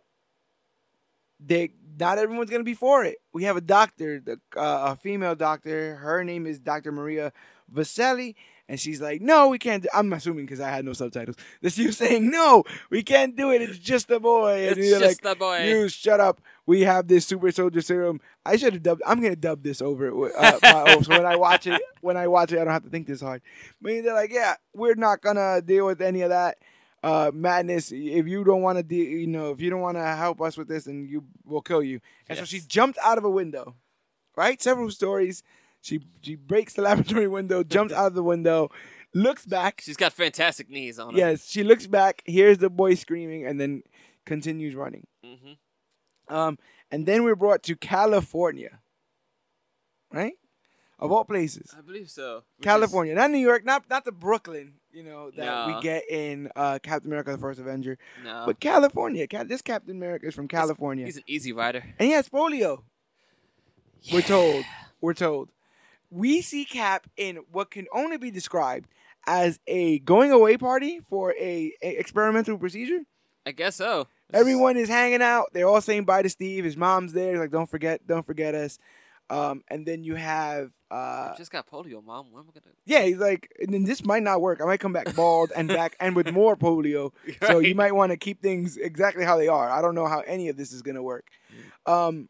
they not everyone's gonna be for it we have a doctor the, uh, a female doctor her name is dr maria Vaselli And she's like, "No, we can't." Do-. I'm assuming because I had no subtitles. *laughs* This you saying, "No, we can't do it. It's just a boy." And It's you're just like, a boy. "You shut up. We have this super soldier serum." I should have dubbed. I'm gonna dub this over. Uh, my *laughs* own, so when I watch it, when I watch it, I don't have to think this hard. But they're like, "Yeah, we're not gonna deal with any of that." Uh, madness. If you don't want to, de- you know, if you don't want to help us with this, then you will kill you. And so she jumped out of a window. Right, several stories. She she breaks the laboratory window, jumps out of the window, looks back. She's got fantastic knees on her. Yes, she looks back, hears the boy screaming, and then continues running. hmm Um, and then we're brought to California. Right? Of all places. I believe so. Which is- California. Not New York, not not the Brooklyn, you know, that No. we get in uh, Captain America the First Avenger. no. But California. This Captain America is from California. He's an easy rider. and he has polio. We're told. We're told. We see Cap in what can only be described as a going away party for a, a experimental procedure. I guess so. Everyone is hanging out. They're all saying bye to Steve. His mom's there. He's like, don't forget, don't forget us. Um, and then you have, uh, I just got polio, mom. When am I gonna? yeah, he's like, and then this might not work. I might come back bald and back and with more polio. *laughs* So you might want to keep things exactly how they are. I don't know how any of this is gonna work. Um,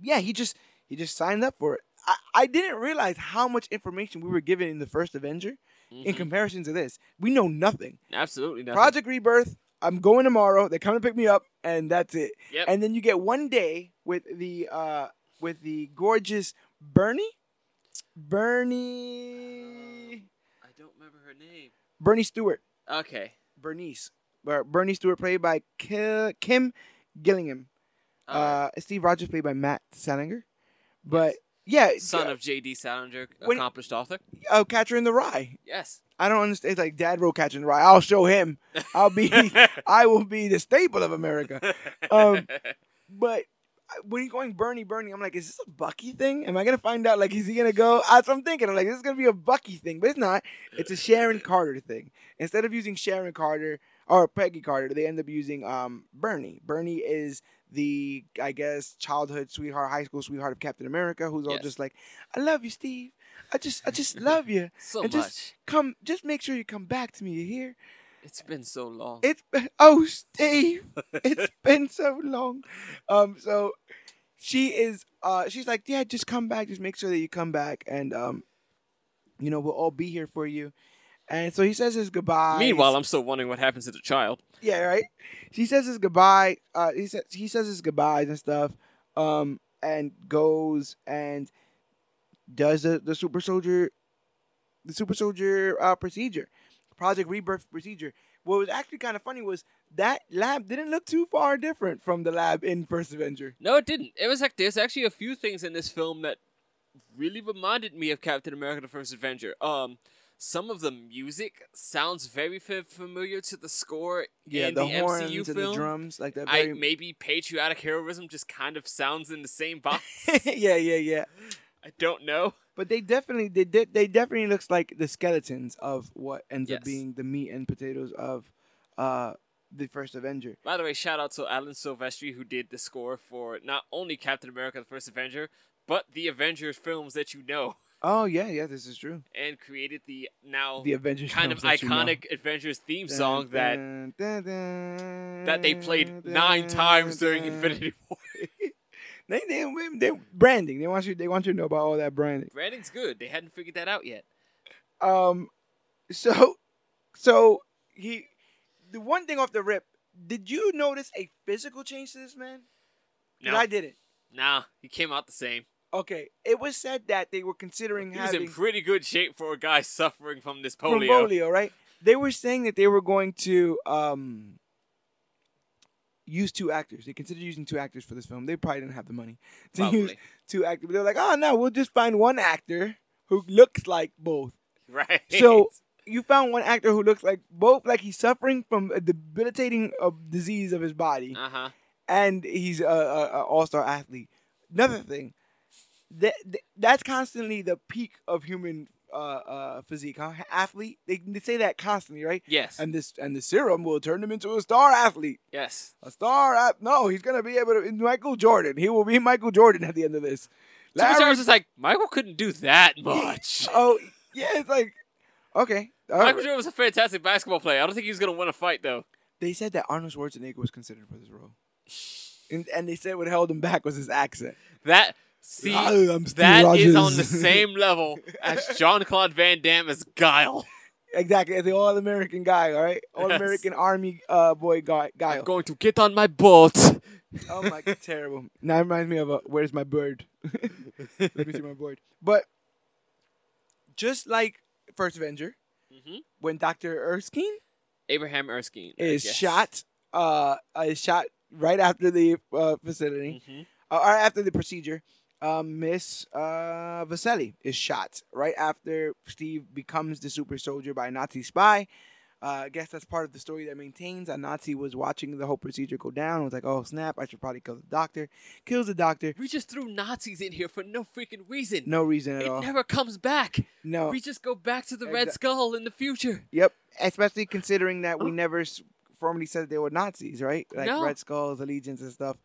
yeah, he just he just signed up for it. I, I didn't realize how much information we were given in the first Avenger in Mhm. comparison to this. We know nothing. Absolutely nothing. Project Rebirth. I'm going tomorrow. They come to pick me up, and that's it. Yep. And then you get one day with the uh with the gorgeous Bernie, Bernie, I don't remember her name. Bernie Stewart, Okay. Bernice, Ber- Bernie Stewart played by Kim Gillingham. Uh, Steve Rogers played by Matt Salinger. But yeah, Son of J.D. Salinger, when- accomplished author. uh, Catcher in the Rye. Yes. I don't understand. It's like Dad wrote Catcher in the Rye. I'll show him. I'll be. *laughs* I will be the staple of America. Um, *laughs* But when he's going Bernie, Bernie, I'm like, is this a Bucky thing? Am I gonna find out? Like, is he gonna go? That's what I'm thinking. I'm like, this is gonna be a Bucky thing, but it's not. It's a Sharon Carter thing. Instead of using Sharon Carter or Peggy Carter, they end up using um Bernie. Bernie is the I guess childhood sweetheart, high school sweetheart of Captain America, who's all just like, I love you, Steve. I just I just *laughs* love you. so and much. just come, just make sure you come back to me. You hear? It's been so long. It's been, *laughs* oh Steve, it's *laughs* been so long. Um, so she is uh she's like, Yeah, just come back, just make sure that you come back and um you know, we'll all be here for you. And so he says his goodbye. Meanwhile, I'm still wondering what happens to the child. Yeah, right. She says his goodbye. Uh he says he says his goodbyes and stuff. Um and goes and does the, the super soldier the super soldier uh procedure. Project Rebirth procedure. What was actually kind of funny was that lab didn't look too far different from the lab in First Avenger. No, it didn't. It was like there's actually a few things in this film that really reminded me of Captain America: The First Avenger. Um, some of the music sounds very fa- familiar to the score Yeah, in the, the, horns MCU and the drums, like that. I Very... maybe patriotic heroism just kind of sounds in the same box. *laughs* yeah, yeah, yeah. I don't know. But they definitely they did they definitely looks like the skeletons of what ends up being the meat and potatoes of uh the first Avenger. By the way, shout out to Alan Silvestri who did the score for not only Captain America: The First Avenger, but the Avengers films that you know, Oh yeah, yeah, this is true. and created the now The Avengers kind of that you know. iconic Avengers theme song that Dun, dun, dun, that they played dun, nine times during dun. Infinity *laughs* War. They, they, they branding. They want you. They want you to know about all that branding. Branding's good. They hadn't figured that out yet. Um, so, so he, the one thing off the rip. Did you notice a physical change to this man? No, I didn't. nah, he came out the same. Okay, it was said that they were considering He was having in pretty good shape for a guy *laughs* suffering from this from polio. polio, right? They were saying that they were going to um use two actors. They considered using two actors for this film. They probably didn't have the money to use *laughs* two actors. But they're like, oh no, we'll just find one actor who looks like both. *laughs* Right. So you found one actor who looks like both, like he's suffering from a debilitating uh, disease of his body, uh huh. and he's a, a, a all-star athlete. Another thing, that that's constantly the peak of human uh, uh, physique. Huh? Athlete, they, they say that constantly, right? Yes. And this and the serum will turn him into a star athlete. yes. A star at no, he's gonna be able to. Michael Jordan, he will be Michael Jordan at the end of this. Larry, I was just like, Michael couldn't do that much. Oh yeah, it's like Okay. All right. Michael Jordan was a fantastic basketball player. I don't think he was gonna win a fight though. They said that Arnold Schwarzenegger was considered for this role, and, and they said what held him back was his accent. That see Oh, that is on the same level as *laughs* Jean Claude Van Damme as Guile. Exactly, the all American guy, all right, all Yes. American Army uh, boy guy. guy. I'm going to get on my boat. *laughs* Oh my, terrible. Now it reminds me of uh, where's my bird? *laughs* Let me see my bird. But just like First Avenger, Mhm. when Doctor Erskine Abraham Erskine is shot, uh, is shot right after the uh, facility, Mhm. uh, or after the procedure. Um, Miss uh, Vaselli is shot right after Steve becomes the super soldier by a Nazi spy. Uh, I guess that's part of the story that maintains a Nazi was watching the whole procedure go down. Was like, oh snap, I should probably kill the doctor. Kills the doctor. We just threw Nazis in here for no freaking reason. No reason at it all. never comes back. no. We just go back to the Red Exa- Skull in the future. Yep. Especially considering that we never formally said they were Nazis, right? Like No. Red Skulls, Allegiance, and stuff.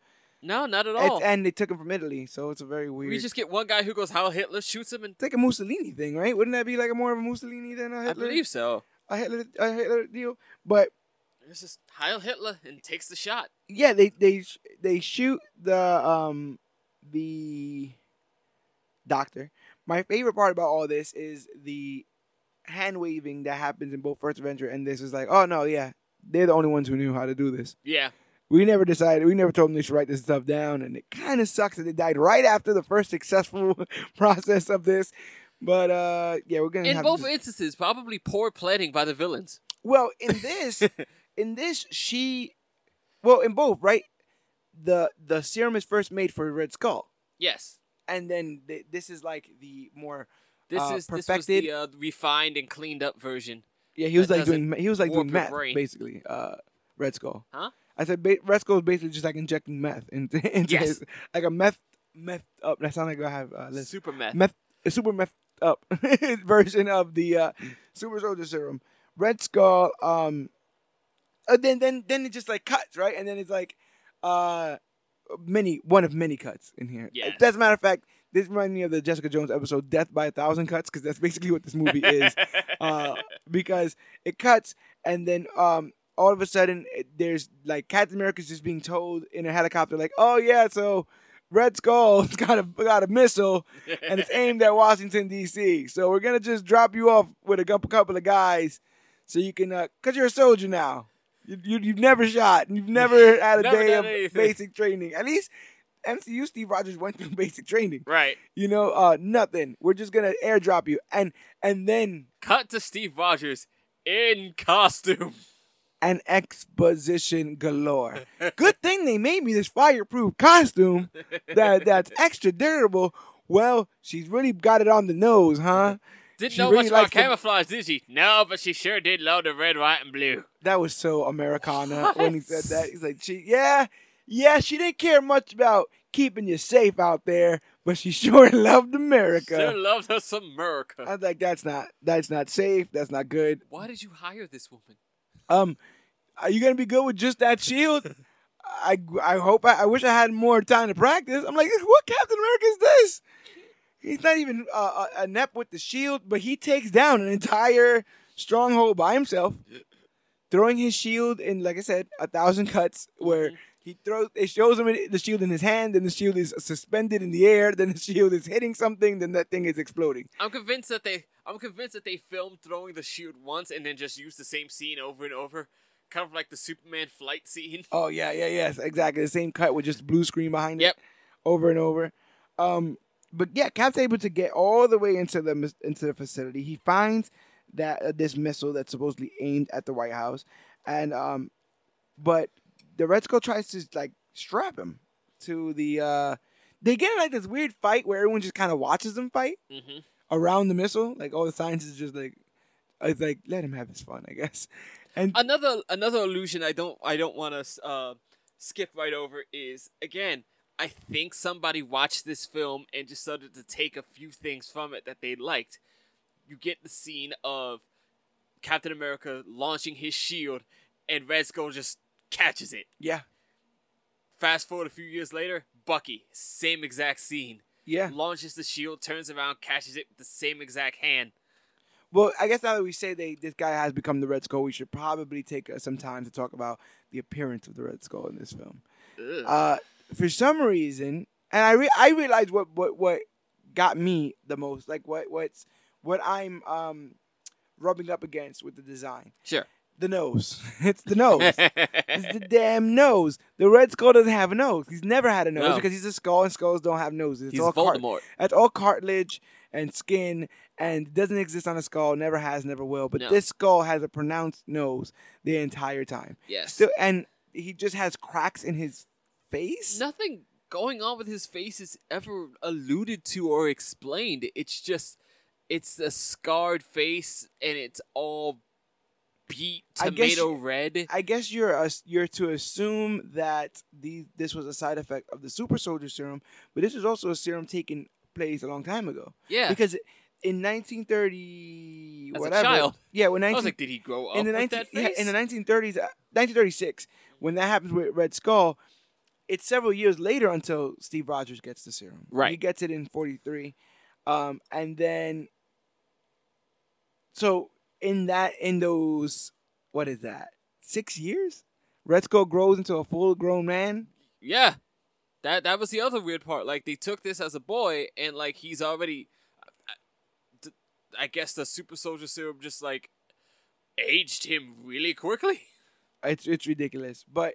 No, not at all. and they took him from Italy, so it's a very weird. we just get one guy who goes Heil Hitler, shoots him, and it's like a Mussolini thing, right? Wouldn't that be like a more of a Mussolini than a Hitler? I believe so. a Hitler, a Hitler deal. But It's just Heil Hitler and takes the shot. yeah, they they they shoot the um the doctor. My favorite part about all this is the hand waving that happens in both First Avenger and this is like, oh no, yeah, they're the only ones who knew how to do this. Yeah. We never decided. We never told them they should write this stuff down, and it kind of sucks that they died right after the first successful *laughs* process of this. But uh, yeah, we're gonna In have both instances, probably poor planning by the villains. Well, in *laughs* this, in this, she, well, in both, right? The the serum is first made for Red Skull, Yes. and then th- this is like the more. This Uh, is this was perfected- the uh, refined and cleaned up version. Yeah, he was like doing. He was like doing meth, brain. basically. Uh, Red Skull. Huh? I said ba- Red Skull is basically just like injecting meth *laughs* into, into Yes. his, like a meth meth up. That sounds like I have uh, list. Super meth. meth, a super meth up *laughs* version of the uh, super soldier serum. Red Skull. Um, uh, then then then it just like cuts right, and then it's like uh, many one of many cuts in here. Yes. As a matter of fact, this reminds me of the Jessica Jones episode "Death by a Thousand Cuts" because that's basically what this movie is. *laughs* uh, because it cuts and then um all of a sudden there's like Captain America's just being told in a helicopter like oh yeah so Red Skull's *laughs* got a got a missile and it's aimed at Washington D.C. So we're gonna just drop you off with a couple of guys so you can uh, cause you're a soldier now. You, you you've never shot and you've *laughs* never had a Never day of anything. basic training. At least MCU Steve Rogers went through *laughs* basic training. right. You know, uh, nothing. We're just gonna airdrop you and and then Cut to Steve Rogers in costume. And exposition galore. Good thing they made me this fireproof costume that that's *laughs* extra durable. Well, she's really got it on the nose, huh? Didn't She know really much about the- camouflage, did she? No, but she sure did love the red, white, and blue. That was so Americana *laughs* when he said that. He's like, she, yeah, yeah, she didn't care much about keeping you safe out there, but she *laughs* sure loved America. Sure loved some America. I was like, that's not, that's not safe. That's not good. Why did you hire this woman? Um, are you gonna be good with just that shield? *laughs* I, I hope I, I wish I had more time to practice. I'm like, what Captain America is this? He's not even uh, a- inept with the shield, but he takes down an entire stronghold by himself, throwing his shield in, like I said, a thousand cuts. Where Mhm. he throws, it shows him the shield in his hand, then the shield is suspended in the air, then the shield is hitting something, then that thing is exploding. I'm convinced that they I'm convinced that they filmed throwing the shield once and then just used the same scene over and over. Kind of like the Superman flight scene. Oh yeah, yeah, yes, exactly. The same cut with just blue screen behind Yep. it, Yep. over and over. Um, but yeah, Cap's able to get all the way into the into the facility. He finds that uh, this missile that's supposedly aimed at the White House, and um, but the Red Skull tries to like strap him to the. uh They get in like this weird fight where everyone just kind of watches them fight hmm around the missile. Like all the scientists just like, it's like let him have his fun, I guess. And Another another illusion I don't I don't want to uh, skip right over is again I think somebody watched this film and just started to take a few things from it that they liked. You get the scene of Captain America launching his shield and Red Skull just catches it. yeah, Fast forward a few years later, Bucky, same exact scene. yeah. Launches the shield, turns around, catches it with the same exact hand. Well, I guess now that we say they this guy has become the Red Skull, we should probably take uh, some time to talk about the appearance of the Red Skull in this film. Uh, for some reason, and I re- I realized what what what got me the most, like what what's what I'm um rubbing up against with the design. sure. The nose. *laughs* it's the nose. it's the damn nose. The Red Skull doesn't have a nose. He's never had a nose No. because he's a skull, and skulls don't have noses. It's He's all cart- Voldemort. that's all cartilage and skin, and doesn't exist on a skull. Never has, never will. But No. this skull has a pronounced nose the entire time. Yes. Still, and he just has cracks in his face. Nothing going on with his face is ever alluded to or explained. It's just it's a scarred face and it's all beat I guess red. I guess you're a, you're to assume that the this was a side effect of the super soldier serum, but this was also a serum taking place a long time ago. Yeah. Because in 1930 As a whatever, child. yeah, when I was like, did he grow up in the with 19 that yeah, in the 1930s, uh, 1936, when that happens with Red Skull, it's several years later until Steve Rogers gets the serum. Right, he gets it in 43, um, and then so in that in those what is that six years, Skull grows into a full grown man. Yeah, that that was the other weird part. Like they took this as a boy, and like he's already, I- I guess the super soldier serum just like aged him really quickly. *laughs* It's it's ridiculous. But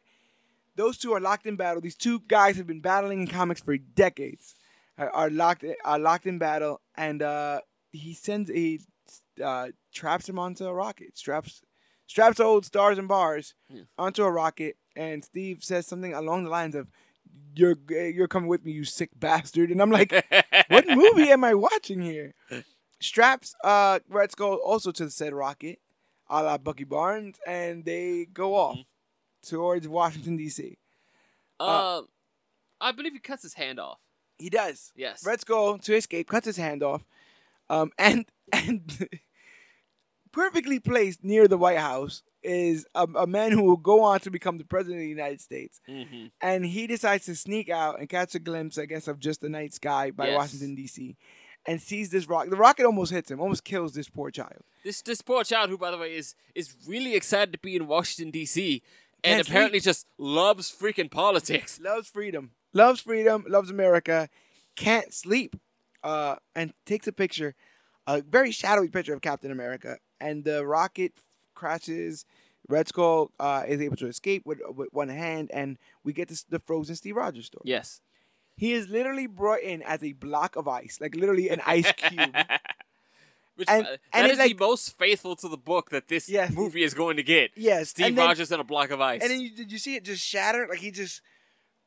those two are locked in battle. These two guys have been battling in comics for decades. Are, are locked are locked in battle, and uh, he sends he uh, traps him onto a rocket. Straps straps old stars and bars Yeah. onto a rocket, and Steve says something along the lines of, "You're you're coming with me, you sick bastard." And I'm like, *laughs* what movie am I watching here? Straps uh, Red Skull also to the said rocket, a la Bucky Barnes, and they go off towards Washington D.C. Uh, I believe he cuts his hand off. He does. Yes. Red Skull to escape cuts his hand off, um, and *laughs* and perfectly placed near the White House is a, a man who will go on to become the president of the United States. Mm-hmm. and he decides to sneak out and catch a glimpse, I guess, of just the night sky by Yes. Washington D.C. and sees this rocket. The rocket almost hits him, almost kills this poor child. This this poor child, who by the way is is really excited to be in Washington D.C. and Can't apparently just loves freaking politics. Loves freedom, loves freedom, loves America, can't sleep, uh, and takes a picture, a very shadowy picture of Captain America, and the rocket crashes. Red Skull uh, is able to escape with, with one hand, and we get this, the frozen Steve Rogers story. Yes. He is literally brought in as a block of ice, like literally an ice cube. *laughs* Which And- uh, and is like- the most faithful to the book that this Yes. movie is going to get. Yes, Steve and then- Rogers and a block of ice. And then you, did you see it just shatter? Like he just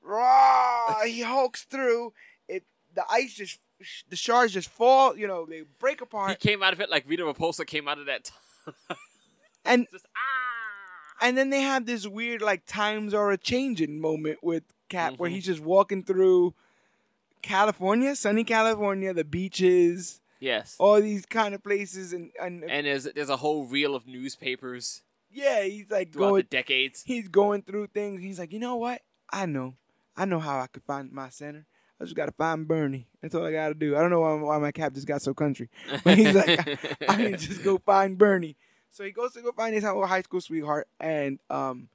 raw. he hulks through. It the ice just the shards just fall. You know they break apart. he came out of it like Rita Repulsa came out of that. T- *laughs* and just ah. and then they have this weird like times are a changing moment with Cap where Mhm. he's just walking through California, sunny California, the beaches, Yes. all these kind of places, and and, And there's there's a whole reel of newspapers yeah, he's like going. the decades. he's going through things. He's like, you know what? I know. I know how I could find my center. I just gotta find Bernie. That's all I gotta do. I don't know why, why my cap just got so country. *laughs* *laughs* But he's like, I need to just go find Bernie. So he goes to go find his high school sweetheart, and um,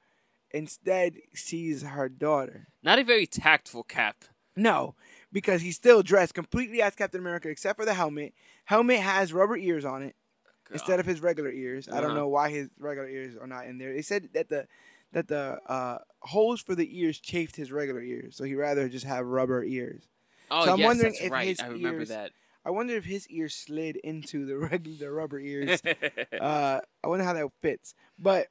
instead sees her daughter. Not a very tactful cap. No, because he's still dressed completely as Captain America, except for the helmet. Helmet has rubber ears on it instead of his regular ears. I don't Uh-huh. know why his regular ears are not in there. They said that the that the uh, holes for the ears chafed his regular ears, so he rather just have rubber ears. Oh So I'm yes, wondering that's if right. his I remember ears- that. I wonder if his ears slid into the regular the rubber ears. *laughs* uh, I wonder how that fits. But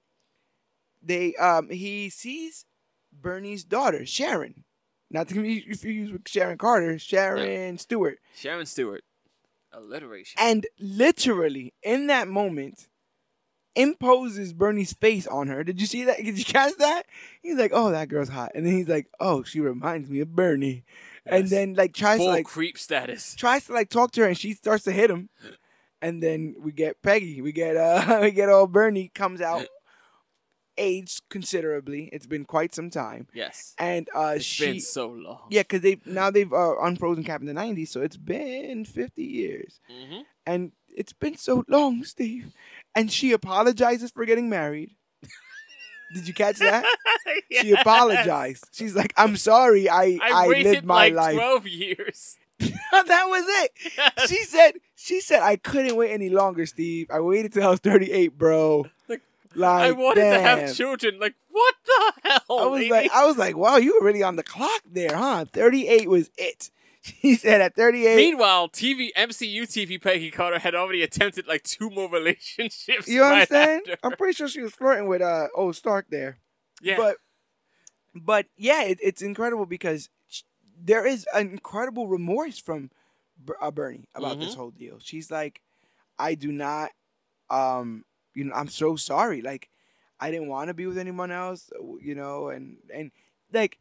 they um he sees Bernie's daughter Sharon, not to be confused with Sharon Carter, Sharon Stewart. Sharon Stewart. Alliteration. and literally in that moment imposes Bernie's face on her. Did you see that? Did you catch that? He's like, "Oh, that girl's hot," and then he's like, "Oh, she reminds me of Bernie," and then like tries Full to like creep status. tries to like talk to her, and she starts to hit him, and then we get Peggy. We get uh *laughs* we get old Bernie comes out, *laughs* aged considerably. It's been quite some time, Yes. and uh It's she been so long. yeah, because they now they've uh, unfrozen Cap in the '90s, so it's been 50 years hmm and it's been so long, Steve. And she apologizes for getting married. *laughs* Did you catch that? She apologized. She's like, "I'm sorry. I I, I, lived my like life." twelve years. *laughs* that was it. She said, "She said I couldn't wait any longer, Steve. I waited till I was 38, bro. Like, Like, I wanted to have children. Like what the hell? I was lady? like, I was like, wow, you were really on the clock there, huh? 38 was it. *laughs* She said at 38. Meanwhile, TV MCU TV Peggy Carter had already attempted like two more *laughs* relationships. you know right understand? after. I'm pretty sure she was flirting with uh old Stark there. yeah. But but yeah, it, it's incredible because there is an incredible remorse from uh, Bernie about this Mhm. whole deal. She's like, I do not, um, you know, I'm so sorry. Like, I didn't want to be with anyone else, you know, and and like,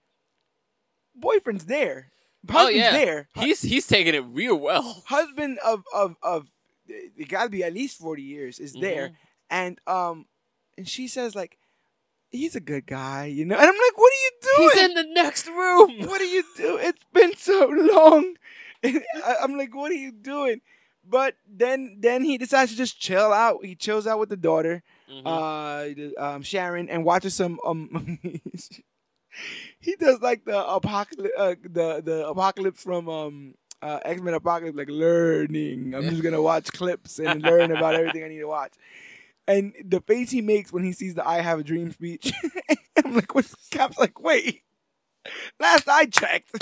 boyfriend's there, oh husband's yeah, there, he's he's taking it real well. *laughs* husband of of of it got to be at least forty years is there, Mhm. and um, and she says like, he's a good guy, you know, and I'm like, what are you doing? He's in the next room. *laughs* what do you do? It's been so long. *laughs* I- I'm like, what are you doing? But then, then he decides to just chill out. He chills out with the daughter, Mhm. uh, um, Sharon, and watches some. Um, he does like the apocalypse, uh, the the apocalypse from um, uh, X Men Apocalypse, like learning. I'm just gonna watch clips and learn about everything I need to watch. And the face he makes when he sees the "I Have a Dream" speech, *laughs* I'm like, "What's?" Cap's like, "Wait, last I checked,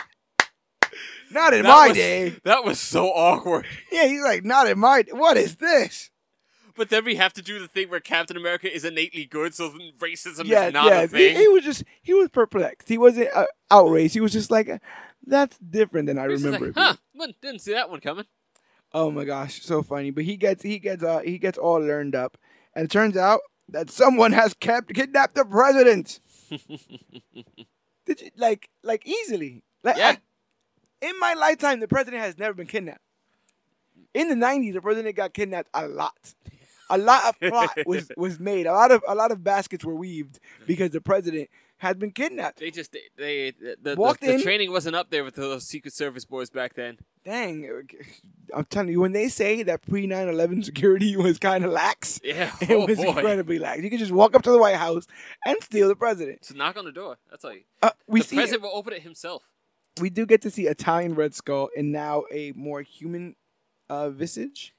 not in That my was- day." that was so awkward. Yeah, he's like, "Not in my. What is this?" But then we have to do the thing where Captain America is innately good, so racism yeah, is not yeah. a He, thing. he was just he was perplexed. He wasn't uh, outraged. He was just like, "That's different than I He remember." like, huh? well, Didn't see that one coming. Oh my gosh, so funny. But he gets he gets uh he gets all learned up, and it turns out that someone has kept kidnapped the president. *laughs* Did you like like easily? Like Yeah. I- in my lifetime, the president has never been kidnapped. In the '90s, the president got kidnapped a lot. A lot of plot *laughs* was was made. A lot of a lot of baskets were weaved because the president had been kidnapped. They just they, they the, the, Walked the in. training wasn't up there with those Secret Service boys back then. Dang, I'm telling you, when they say that pre 9/11 security *laughs* was kind of lax, Yeah. It Oh was boy. incredibly lax. You could just walk up to the White House and steal the president. So knock on the door. That's all. You, Uh, we the see, president will open it himself. we do get to see Italian Red Skull and now a more human uh, visage.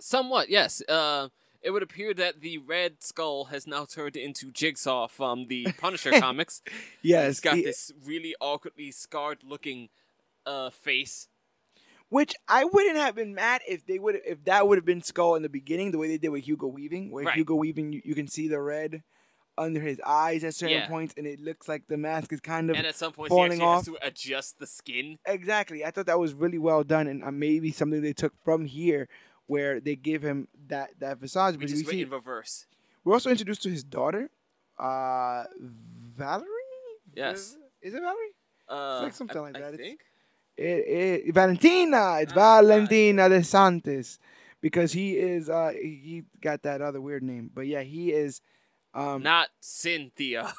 Somewhat, yes. Uh, it would appear that the Red Skull has now turned into Jigsaw from the *laughs* Punisher comics. Yes, He's got he- this really awkwardly scarred-looking uh, face. which I wouldn't have been mad if they would if that would have been Skull in the beginning, the way they did with Hugo Weaving, where Right. Hugo Weaving you, you can see the red under his eyes at certain Yeah. points, and it looks like the mask is kind of And at some point, falling off. has to adjust the skin. Exactly. I thought that was really well done, and uh, maybe something they took from here, where they give him that that visage. We But just we see, in reverse. we're also introduced to his daughter, uh, Valerie. Yes. Is it Valerie? Uh, like something I, like that. I think. It, it, Valentina. It's Ah, Valentina de Santis, because he is. Uh, he he got that other weird name, but yeah, he is. Um, Not Cynthia.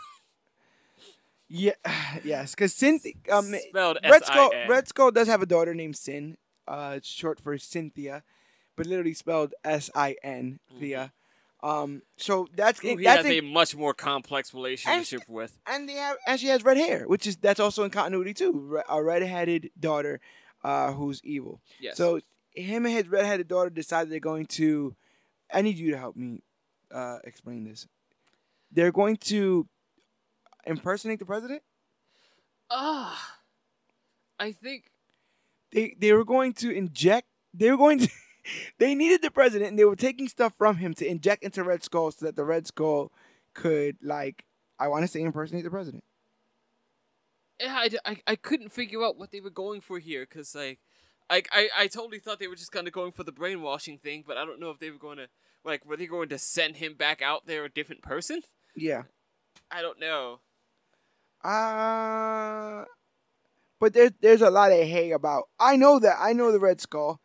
*laughs* yeah, *sighs* yes, because Cynthia. Um, Spelled Red Skull, Red Skull does have a daughter named Sin. Uh, it's short for Cynthia, but literally spelled S I N. Thea. Um, so that's Who he that's has a much more complex relationship with. and they have and she has red hair, which is that's also in continuity too. A red-headed daughter, uh, who's evil. Yes. So him and his red-headed daughter decided they're going to. I need you to help me uh, explain this. They're going to impersonate the president. Ah, I think they they were going to inject they were going to *laughs* they needed the president and they were taking stuff from him to inject into Red Skull so that the Red Skull could like I want to say impersonate the president. yeah, I, I, I couldn't figure out what they were going for here because like, I, I I totally thought they were just kind of going for the brainwashing thing, but I don't know if they were going to like were they going to send him back out there a different person? Yeah. I don't know. Uh but there's there's a lot of hay about I know that I know the Red Skull,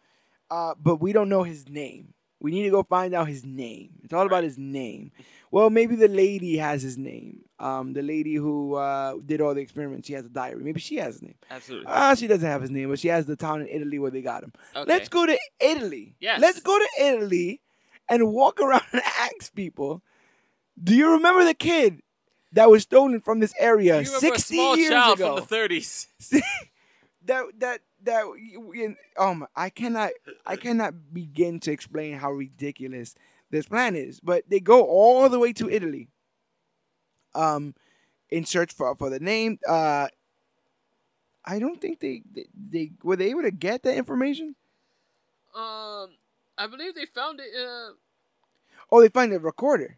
uh, but we don't know his name. We need to go find out his name. It's all about his name. Well, maybe the lady has his name. Um, the lady who uh, did all the experiments, she has a diary. Maybe she has his name. Absolutely. Ah, she doesn't have his name, but she has the town in Italy where they got him. Okay. Let's go to Italy. Yes. Let's go to Italy and walk around and *laughs* ask people. Do you remember the kid that was stolen from this area you remember a 60 small years child ago? from the 30s. *laughs* that that that oh I cannot I cannot begin to explain how ridiculous this plan is. But they go all the way to Italy. Um, in search for for the name. Uh, I don't think they, they they were they able to get that information. Um, I believe they found it. Uh, Oh, they find the recorder.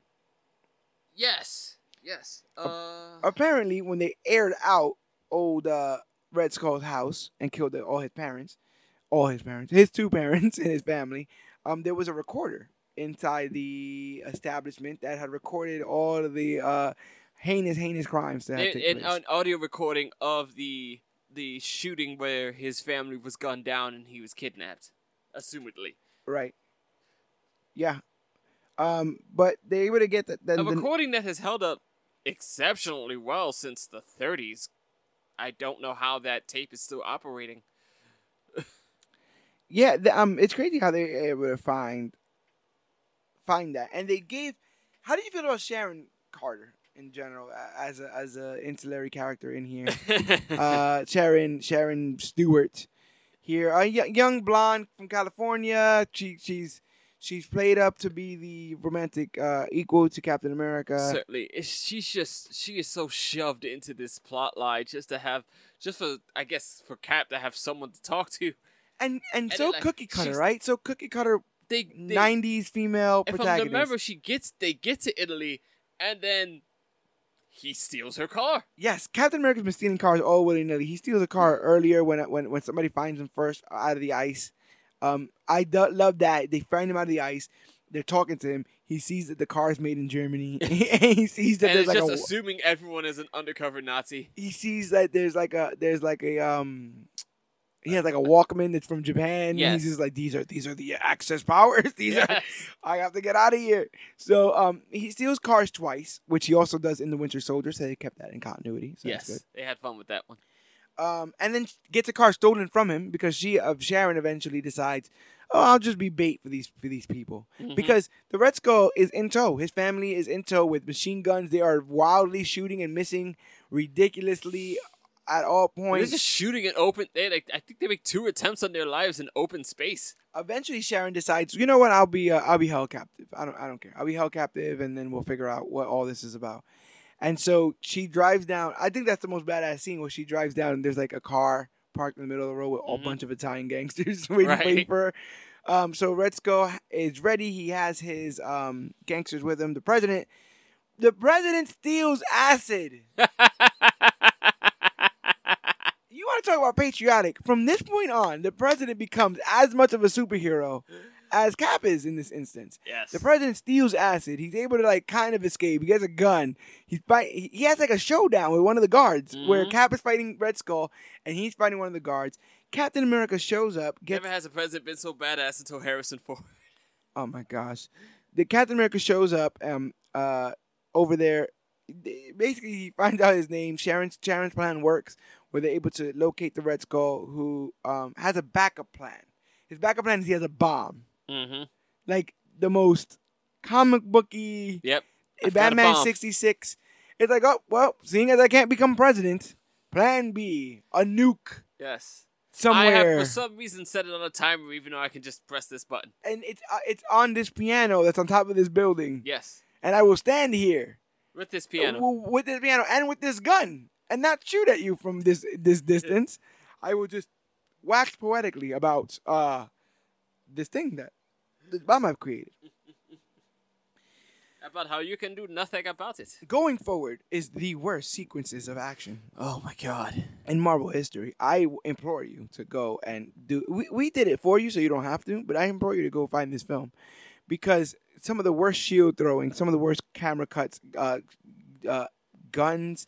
yes, yes. Uh, Apparently, when they aired out old uh, Red Skull's house and killed the, all his parents, all his parents, his two *laughs* parents and his family, um, there was a recorder inside the establishment that had recorded all of the uh, heinous, heinous crimes that had an, taken an, place. an audio recording of the the shooting where his family was gunned down and he was kidnapped, assumedly. right. Yeah. Um, but they able to get the, the, A the recording that has held up exceptionally well since the 30s. I don't know how that tape is still operating. *laughs* Yeah, the, um, it's crazy how they were able to find find that, and they gave. How do you feel about Sharon Carter in general as a as a ancillary character in here? *laughs* uh, Sharon Sharon Stewart here, a y- young blonde from California. She she's she's played up to be the romantic uh, equal to Captain America. Certainly, It's- she's just she is so shoved into this plot line just to have just for I guess for Cap to have someone to talk to. and and And so like, cookie cutter, right? So cookie cutter, They, they '90s female if I remember, she gets they get to Italy and then he steals her car. Yes, Captain America's been stealing cars all willy nilly. He steals a car earlier when when when somebody finds him first out of the ice. Um, I do, love that they find him out of the ice. They're talking to him. He sees that the car is made in Germany. and *laughs* he sees that and there's it's like just a. assuming everyone is an undercover Nazi. he sees that there's like a there's like a um. He has like a Walkman that's from Japan. And Yes. he's just like these are these are the Axis powers. *laughs* These are I have to get out of here. So um, he steals cars twice, which he also does in the Winter Soldier. So they kept that in continuity. So yes, they had fun with that one. Um, and then gets a car stolen from him because she of Sharon eventually decides, oh, I'll just be bait for these for these people Mhm. because the Red Skull is in tow. His family is in tow with machine guns. They are wildly shooting and missing ridiculously at all points. They're just shooting it open. They like I think they make two attempts on their lives in open space. Eventually, Sharon decides, you know what? I'll be uh, I'll be held captive. I don't I don't care. I'll be held captive, and then we'll figure out what all this is about. And so she drives down. I think that's the most badass scene where she drives down and there's like a car parked in the middle of the road with a Mhm. bunch of Italian gangsters *laughs* waiting, Right. waiting for her. Um, so Skull is ready. He has his um, gangsters with him. The president, the president steals acid. *laughs* You want to talk about patriotic? From this point on, the president becomes as much of a superhero as Cap is in this instance. yes. The president steals acid. He's able to like kind of escape. He gets a gun. He's fight. He has like a showdown with one of the guards where Mhm. Cap is fighting Red Skull and he's fighting one of the guards. Captain America shows up. Gets Never has a president been so badass until Harrison Ford. *laughs* oh my gosh, the Captain America shows up um uh over there. Basically, he finds out his name. Sharon's Sharon's plan works, where they're able to locate the Red Skull, who um has a backup plan. His backup plan is he has a bomb, Mm-hmm. like the most comic booky. Yep. I've Batman sixty six. It's like, oh well, seeing as I can't become president, Plan B, a nuke Yes. somewhere, I have for some reason set it on a timer, even though I can just press this button. and it's uh, it's on this piano that's on top of this building, Yes. and I will stand here With this piano. w- with this piano and with this gun, and not shoot at you from this this distance. I will just wax poetically about uh this thing that bomb I've created. *laughs* About how you can do nothing about it. Going forward is the worst sequences of action Oh my god. in Marvel history. I implore you to go and do. We, we did it for you, so you don't have to. But I implore you to go find this film because some of the worst shield throwing, some of the worst camera cuts, uh, uh, guns.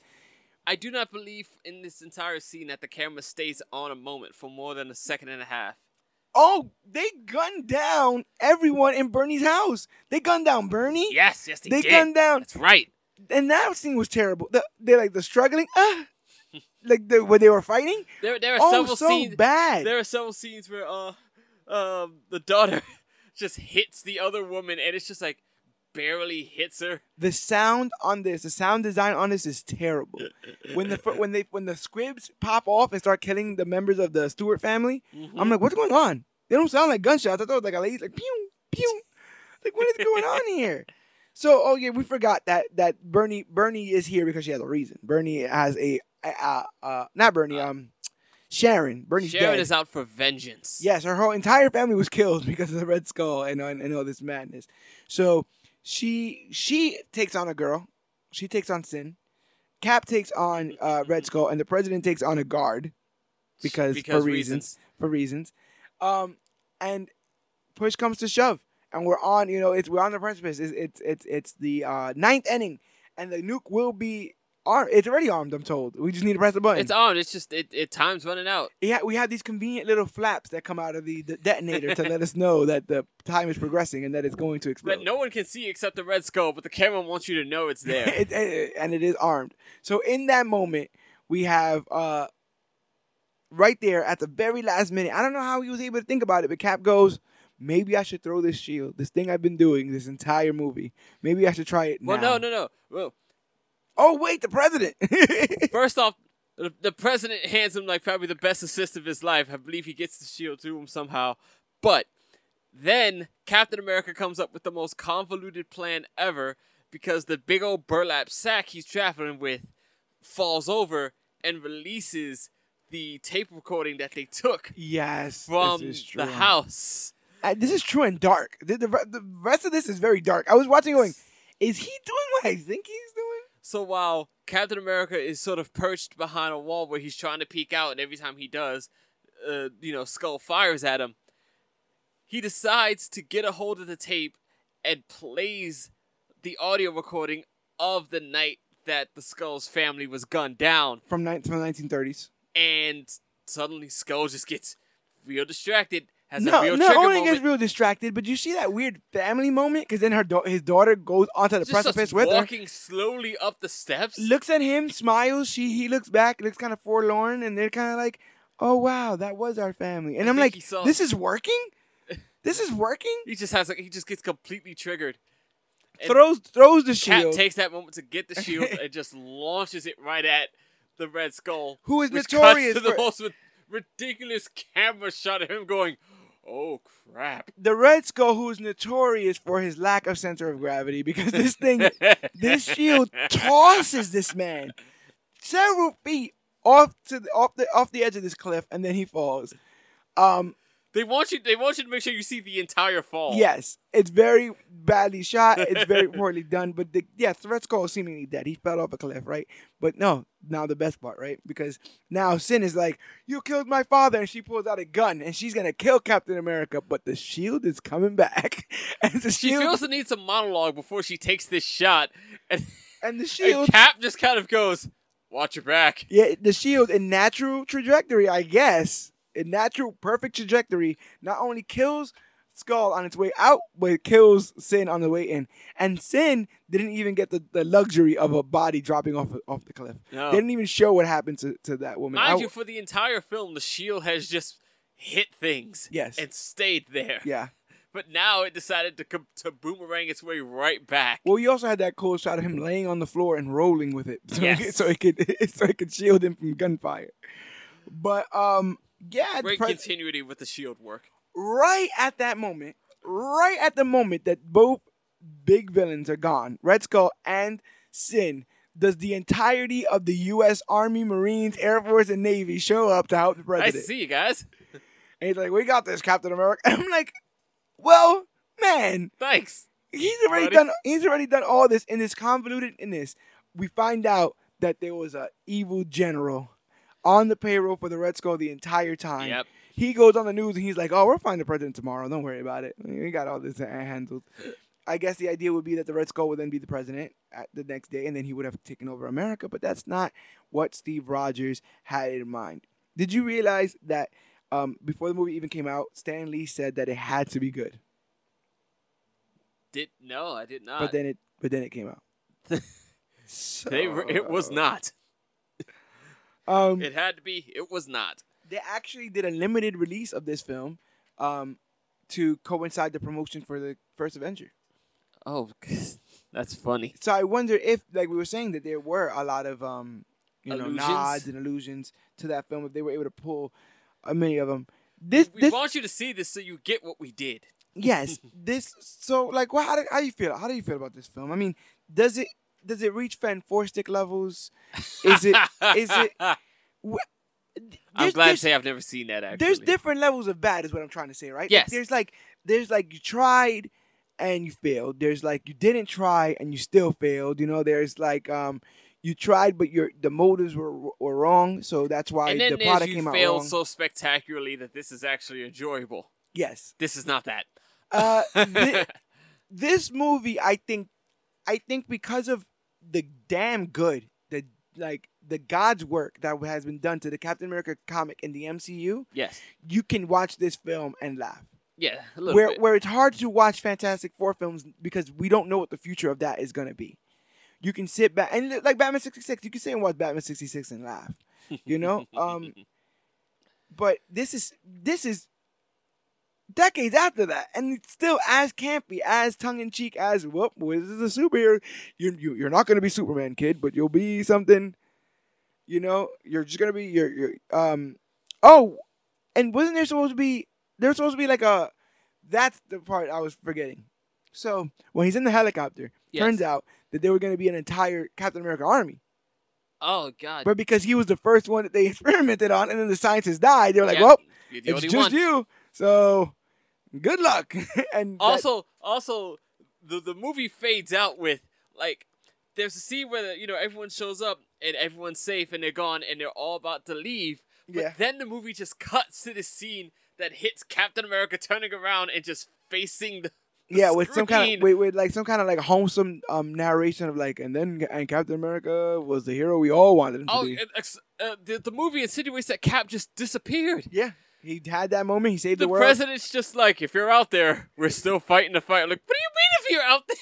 I do not believe in this entire scene that the camera stays on a moment for more than a second and a half. Oh, they gunned down everyone in Bernie's house. They gunned down Bernie. Yes, yes, they, they did. gunned down, That's right. and that scene was terrible. The, they like the struggling, ah, *laughs* like the when they were fighting. There, there are Oh, several so scenes. bad. There are several scenes where uh, um, the daughter *laughs* just hits the other woman, and it's just like barely hits her. the sound on this, the sound design on this is terrible. *laughs* when the when they when the squibs pop off and start killing the members of the Stewart family, Mm-hmm. I'm like, what's going on? They don't sound like gunshots. I thought it was like a lady like pew pew. Like what is going on *laughs* here? So oh yeah, we forgot that that Bernie Bernie is here because she has a reason. Bernie has a uh, uh not Bernie um Sharon Bernie's Sharon dead. is out for vengeance. Yes, her whole entire family was killed *laughs* because of the Red Skull and, and, and all this madness. So she she takes on a girl. She takes on Sin. Cap takes on uh, Red Skull, and the president takes on a guard because, Because for reasons, for reasons. Um, and push comes to shove, and we're on. You know, it's we're on the precipice. It's it's it's, it's the uh, ninth inning, and the nuke will be armed. It's already armed. I'm told. We just need to press the button. It's on. It's just it, it time's running out. Yeah, we have these convenient little flaps that come out of the, the detonator to let us *laughs* know that the time is progressing and that it's going to explode. That no one can see except the red skull, but the camera wants you to know it's *laughs* there. It- it- and it is armed. So in that moment, we have uh, right there at the very last minute. I don't know how he was able to think about it, but Cap goes, "Maybe I should throw this shield. This thing I've been doing this entire movie. Maybe I should try it well, now." no, no, no. Well, Oh wait, the president. *laughs* first off, the, the president hands him like probably the best assist of his life. I believe he gets the shield to him somehow. But then Captain America comes up with the most convoluted plan ever because the big old burlap sack he's traveling with falls over and releases the tape recording that they took yes, from this is true. the house. Uh, this is true and dark. The, the, the rest of this is very dark. I was watching, going, "Is he doing what I think he's doing?" So while Captain America is sort of perched behind a wall where he's trying to peek out, and every time he does, uh, you know, Skull fires at him, he decides to get a hold of the tape and plays the audio recording of the night that the Skull's family was gunned down. From, ni- from the 1930s. And suddenly Skull just gets real distracted, has no, a real trigger only moment. gets real distracted, but you see that weird family moment because then her da- his daughter goes onto the just precipice with her, walking slowly up the steps. looks at him, smiles. She he looks back, looks kind of forlorn, and they're kind of like, "Oh wow, that was our family." And I I'm like, saw- "This is working. This is working." He just has like he just gets completely triggered. And- throws throws the Cat shield. takes that moment to get the shield *laughs* and just launches it right at the Red Skull. Who is notorious to the for- most ridiculous camera shot of him going, "Oh crap!" the Red Skull, who is notorious for his lack of center of gravity, because this thing, *laughs* this shield tosses this man several feet off to the, off the off the edge of this cliff, and then he falls. Um, They want you. They want you to make sure you see the entire fall. yes, it's very badly shot. It's very *laughs* poorly done. But the, yes, the Red Skull is seemingly dead. He fell off a cliff, right? But no, now the best part, right? Because now Sin is like, "You killed my father," and she pulls out a gun and she's gonna kill Captain America. But the shield is coming back, *laughs* and the She shield feels the need some monologue before she takes this shot, and, and the *laughs* and shield Cap just kind of goes, "Watch your back." Yeah, the shield in natural trajectory, I guess, in natural perfect trajectory, not only kills Skull on its way out, but it kills Sin on the way in. And Sin didn't even get the, the luxury of a body dropping off off the cliff. No. They didn't even show what happened to, to that woman. Mind I- you, for the entire film, the shield has just hit things. Yes. And stayed there. yeah. But now it decided to to boomerang its way right back. Well, you also had that cool shot of him laying on the floor and rolling with it, so, Yes. it, so it could *laughs* so it could shield him from gunfire. But um, yeah, Great pres- continuity with the shield work. right at that moment, right at the moment that both big villains are gone, Red Skull and Sin, does the entirety of the U.S. Army, Marines, Air Force, and Navy show up to help the Nice president? to see you guys. And he's like, "We got this, Captain America." And *laughs* I'm like, "Well, man, Thanks. he's already Buddy. done. He's already done all this in this convoluted in this. We find out that there was a evil general on the payroll for the Red Skull the entire time. Yep. He goes on the news and he's like, "Oh, we'll find the president tomorrow. Don't worry about it. We got all this handled." I guess the idea would be that the Red Skull would then be the president at the next day, and then he would have taken over America. But that's not what Steve Rogers had in mind. Did you realize that um, before the movie even came out, Stan Lee said that it had to be good. Did no, I did not. But then it but then it came out. so, *laughs* they it was not. Um, It had to be. It was not. they actually did a limited release of this film um, to coincide the promotion for the first Avenger. Oh, *laughs* that's funny. So I wonder if, like we were saying, that there were a lot of um, you know Allusions? nods and allusions to that film if they were able to pull uh, many of them. This, We this, want you to see this so you get what we did. yes, *laughs* this. So like, what? How do, how do you feel? How do you feel about this film? I mean, does it does it reach Fan Four stick levels? Is it is it? *laughs* wh- I'm glad to say I've never seen that. Actually, there's different levels of bad is what i'm trying to say right Like, Yes. there's like there's like you tried and you failed there's like you didn't try and you still failed you know there's like um you tried but your the motives were were wrong so that's why and then the product came out failed wrong so spectacularly that this is actually enjoyable. yes This is not that. uh thi- *laughs* this movie i think i think because of the damn good the like the god's work that has been done to the captain america comic in the mcu yes. you can watch this film and laugh Yeah. A little where bit. where it's hard to watch Fantastic Four films because we don't know what the future of that is gonna be. You can sit back and like Batman sixty six, you can sit and watch Batman sixty six and laugh, you know. *laughs* um, but this is this is decades after that, and it's still as campy, as tongue in cheek as whoop. Well, this is a superhero. You you you're not gonna be Superman, kid, but you'll be something. You know, you're just gonna be you're, you're um. Oh, and wasn't there supposed to be there's supposed to be like a that's the part I was forgetting. So when he's in the helicopter, Yes. turns out that there were going to be an entire Captain America army, oh God. but because he was the first one that they *laughs* experimented on, and then the scientists died, they were like, Yeah, "Well, it's just one. you." So good luck. *laughs* and that- Also, also, the the movie fades out with like there's a scene where you know everyone shows up and everyone's safe and they're gone and they're all about to leave. But Yeah. then the movie just cuts to this scene that hits Captain America turning around and just facing the yeah, with some kind of with, with like some kind of like wholesome um narration of like, and then and Captain America was the hero we all wanted him to oh be. it- uh, the the movie insinuates that Cap just disappeared. yeah, he had that moment. He saved The, world. the, world. president's just like, if you're out there, we're still fighting the fight. Like, what do you mean if you're out there?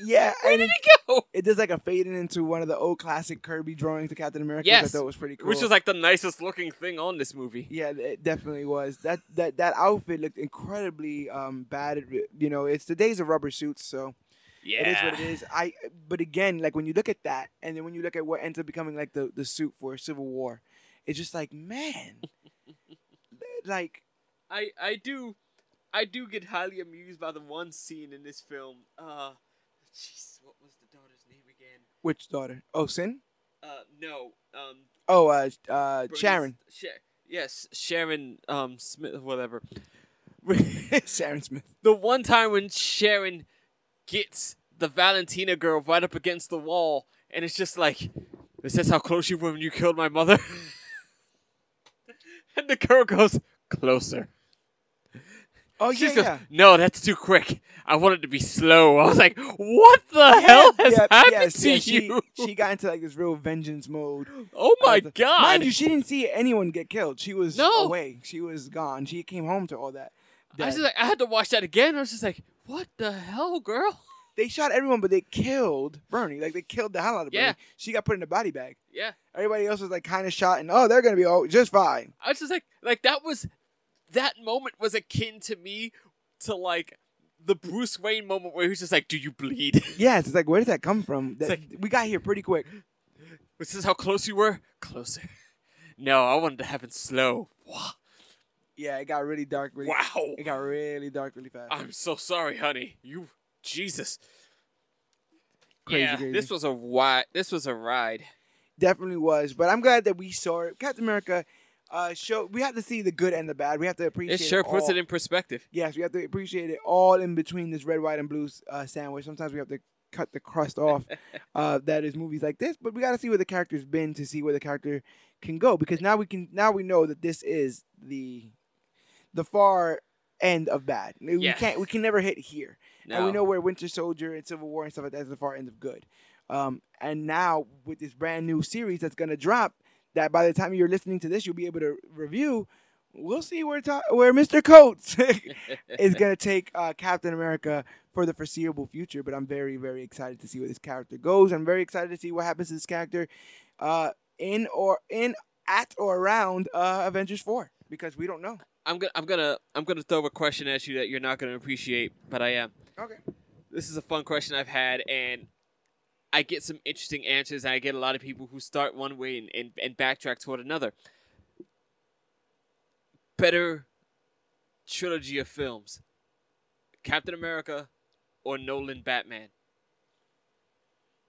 *laughs* yeah, Where did it, he go? it does like a fading into one of the old classic Kirby drawings of Captain America. which Yes. I thought was pretty cool. Which was like the nicest looking thing on this movie. Yeah, it definitely was. That that that outfit looked incredibly um bad. You know, it's the days of rubber suits, so Yeah. it is what it is. I but again, like when you look at that, and then when you look at what ends up becoming like the the suit for Civil War, it's just like man, like I I do I do get highly amused by the one scene in this film. Uh jeez, what was the daughter's name again? which daughter? Oh, Sin. Uh no, um Oh, uh, uh, Bernice- Sharon. Sha- yes, Sharon um Smith whatever. *laughs* Sharon Smith. the one time when Sharon gets the Valentina girl right up against the wall and it's just like is this how close you were when you killed my mother? *laughs* and the girl goes closer. Oh She yeah, goes, yeah. no, that's too quick. I want it to be slow. I was like, what the hell has Yeah, happened yes, to yeah, she, you? She got into like this real vengeance mode. oh my Uh, god! Mind you, she didn't see anyone get killed. She was No. away. She was gone. She came home to all that. I was just like, I had to watch that again. I was just like, what the hell, girl? *laughs* they shot everyone, but they killed Bernie. Like they killed the hell out of Bernie. Yeah. She got put in a body bag. Yeah, Everybody else was like kind of shot, and oh, they're gonna be oh just fine. I was just like, like that was that moment was akin to me to like the Bruce Wayne moment where he's just like, "Do you bleed?" *laughs* Yes, it's like where did that come from? That, like- we got here pretty quick. this is how close you were. Closer. *laughs* No, I wanted to happen slow. Yeah, it got really dark. Really, Wow. It got really dark really fast. I'm so sorry, honey. You, Jesus. Crazy, yeah, crazy. this was a wi- This was a ride. Definitely was, but I'm glad that we saw it. Captain America. Uh, show we have to see the good and the bad. We have to appreciate. It sure puts all. it in perspective. Yes, we have to appreciate it all in between this red, white, and blue uh, sandwich. Sometimes we have to cut the crust off. *laughs* uh, that is movies like this, but we got to see where the character's been to see where the character can go because now we can now we know that this is the the far end of bad. We Yeah. can't we can never hit here, No. and we know where Winter Soldier and Civil War and stuff like that is the far end of good. Um, and now with this brand new series that's gonna drop, that by the time you're listening to this, you'll be able to review. we'll see where ta- where Mr. Coates *laughs* is gonna take uh, Captain America for the foreseeable future. But I'm very very excited to see where this character goes. I'm very excited to see what happens to this character uh, in or in at or around uh, Avengers four because we don't know. I'm gonna I'm gonna I'm gonna throw a question at you that you're not gonna appreciate, but I am. Okay. This is a fun question I've had, and I get some interesting answers. And I get a lot of people who start one way and, and, and backtrack toward another. Better trilogy of films: Captain America or Nolan Batman.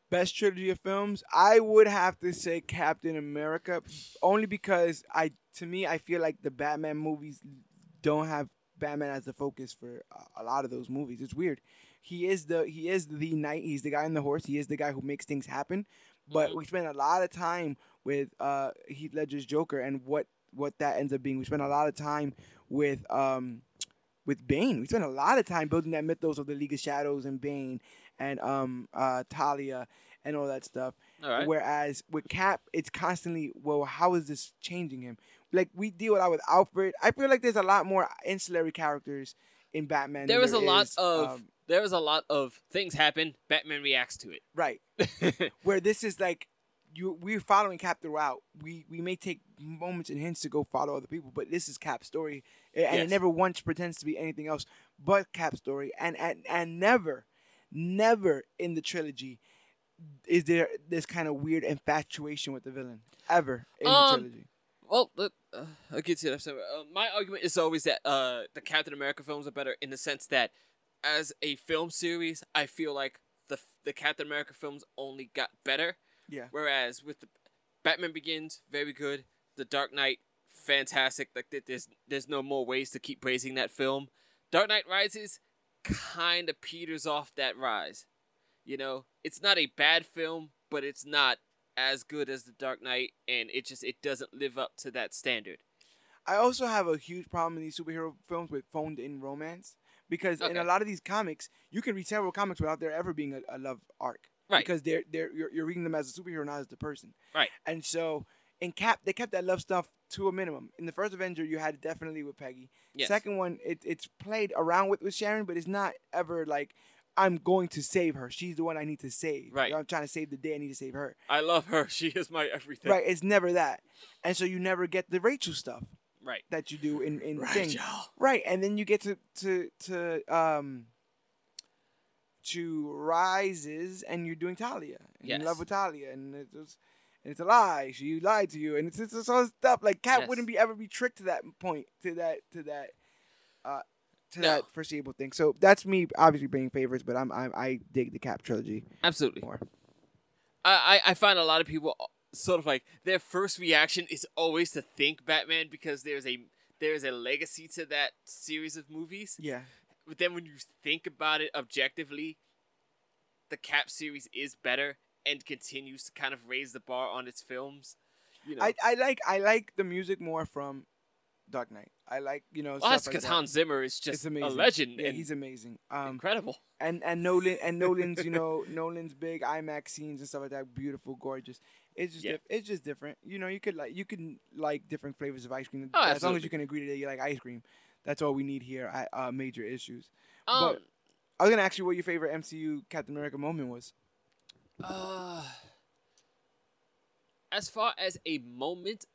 Best trilogy of films, I would have to say Captain America, only because I, to me, I feel like the Batman movies don't have Batman as the focus for a- a lot of those movies. It's weird. He is the he is the knight. He's the guy on the horse. He is the guy who makes things happen. But Mhm. we spend a lot of time with uh, Heath Ledger's Joker and what what that ends up being. We spend a lot of time with um, with Bane. We spent a lot of time building that mythos of the League of Shadows and Bane and um, uh, Talia and all that stuff. All right. Whereas with Cap, it's constantly, well, how is this changing him? Like we deal a lot with Alfred. I feel like there's a lot more ancillary characters in Batman. there was a lot of um, there was a lot of things happen. Batman reacts to it. *laughs* right. Where this is like you, we're following Cap throughout. We we may take moments and hints to go follow other people, but this is Cap's story, and Yes. it never once pretends to be anything else but Cap's story. And and and never, never in the trilogy is there this kind of weird infatuation with the villain ever in Um, the trilogy. Well, uh, I'll get to that. Uh, my argument is always that uh, the Captain America films are better in the sense that, as a film series, I feel like the the Captain America films only got better. Yeah. Whereas with the Batman Begins, very good. The Dark Knight, fantastic. Like there's there's no more ways to keep praising that film. Dark Knight Rises kind of peters off that rise. You know, it's not a bad film, but it's not as good as the Dark Knight, and it just it doesn't live up to that standard. I also have a huge problem in these superhero films with phoned in romance because in a lot of these comics, you can read several comics without there ever being a, a love arc. Right. Because they're they're you're, you're reading them as a superhero, not as the person. Right. And so in Cap, they kept that love stuff to a minimum. In the first Avenger, you had it definitely with Peggy. Yes. Second one, it, it's played around with with Sharon, but it's not ever like I'm going to save her. She's the one I need to save. Right. I'm trying to save the day. I need to save her. I love her. *laughs* She is my everything. Right. It's never that. And so you never get the Rachel stuff Right. that you do in in things. Rachel. Right, and then you get to to to um to rises, and you're doing Talia, and you're in love with Talia, and it's just, and it's a lie. She lied to you, and it's it's, it's all stuff like Cat Yes. wouldn't be ever be tricked to that point, to that to that uh to No. that foreseeable thing. So that's me, obviously being favorites, but I'm, I'm I dig the Cap trilogy Absolutely. more. I, I I find a lot of people sort of like their first reaction is always to think Batman because there's a there's a legacy to that series of movies. Yeah, But then when you think about it objectively, the Cap series is better and continues to kind of raise the bar on its films. You know, I I like I like the music more from Dark Knight. I like you know. well, that's like because that. Hans Zimmer is just a legend Yeah, he's amazing. Um, incredible. and and Nolan and *laughs* Nolan's you know Nolan's big IMAX scenes and stuff like that, beautiful, gorgeous. It's just Yeah. it's just different. You know, you could like you can like different flavors of ice cream Oh, as long as you can agree that you like ice cream. That's all we need here at uh, Major Issues. Um, I was gonna ask you what your favorite MCU Captain America moment was. Uh, as far as a moment,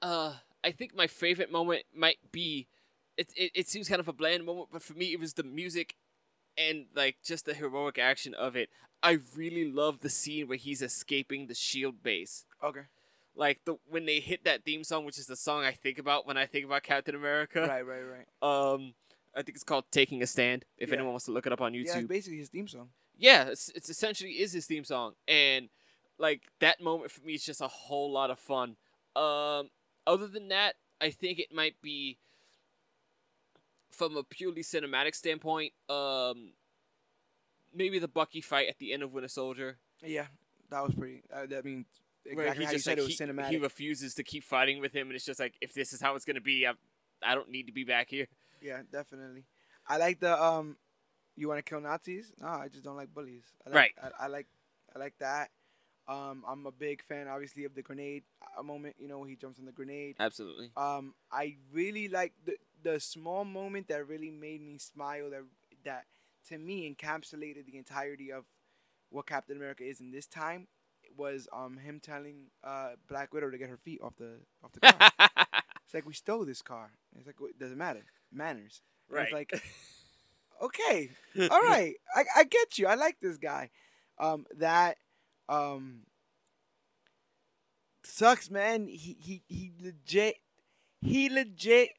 uh, I think my favorite moment might be. It, it it seems kind of a bland moment, but for me, it was the music, and like just the heroic action of it. I really love the scene where he's escaping the shield base. Okay, Like the when they hit that theme song, which is the song I think about when I think about Captain America. right, right, right. *laughs* Um, I think it's called "Taking a Stand." If Yeah. anyone wants to look it up on YouTube. Yeah, it's basically his theme song. yeah, it's, it's essentially is his theme song, and like that moment for me is just a whole lot of fun. Um, other than that, I think it might be from a purely cinematic standpoint. Um, maybe the Bucky fight at the end of Winter Soldier, Yeah, that was pretty. Uh, that means where exactly he how you said like it was he, cinematic. he refuses to keep fighting with him, and it's just like if this is how it's gonna be, I, I don't need to be back here. Yeah, definitely. I like the um. You want to kill Nazis? No, I just don't like bullies. I like, Right. I, I like, I like that. Um, I'm a big fan, obviously, of the grenade uh, moment. You know, he jumps on the grenade. Absolutely. Um, I really like the the small moment that really made me smile. That that to me encapsulated the entirety of what Captain America is in this time. Was um him telling uh Black Widow to get her feet off the off the car. *laughs* it's like we stole this car. It's like it doesn't matter manners. And It's Right. like *laughs* okay, all right, I I get you. I like this guy. Um, that um sucks, man. He he he legit he legit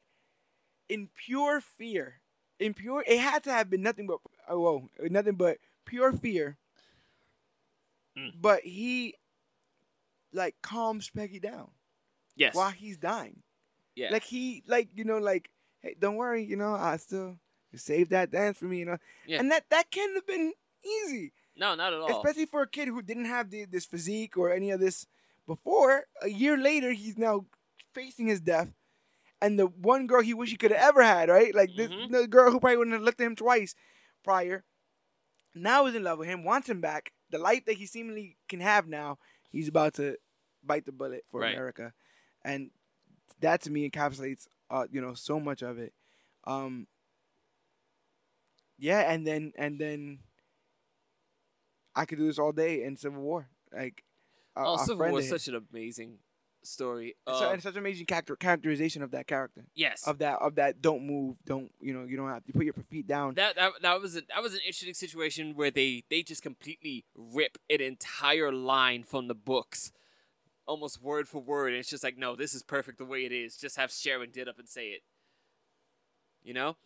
in pure fear, in pure. It had to have been nothing but oh whoa, nothing but pure fear. Mm. But he like calms Peggy down yes. while he's dying. Yeah. Like he like you know like hey don't worry you know I still save that dance for me you know Yeah. and that that can have been easy no, not at all. especially for a kid who didn't have the, this physique or any of this before. A year later, he's now facing his death, and the one girl he wish he could have ever had, right? Like this, Mhm. the girl who probably wouldn't have looked at him twice prior, now is in love with him, wants him back. The life that he seemingly can have now, he's about to bite the bullet for Right. America, and that to me encapsulates, uh, you know, so much of it. Um, yeah, and then and then I could do this all day in Civil War. Like, a, oh, Civil War is such an amazing story. Uh, and such amazing character characterization of that character, yes. of that of that. Don't move. Don't you know? You don't have to put your feet down. that, that that was a, that was an interesting situation where they they just completely rip an entire line from the books, almost word for word. And it's just like, no, this is perfect the way it is. Just have Sharon get up and say it. You know,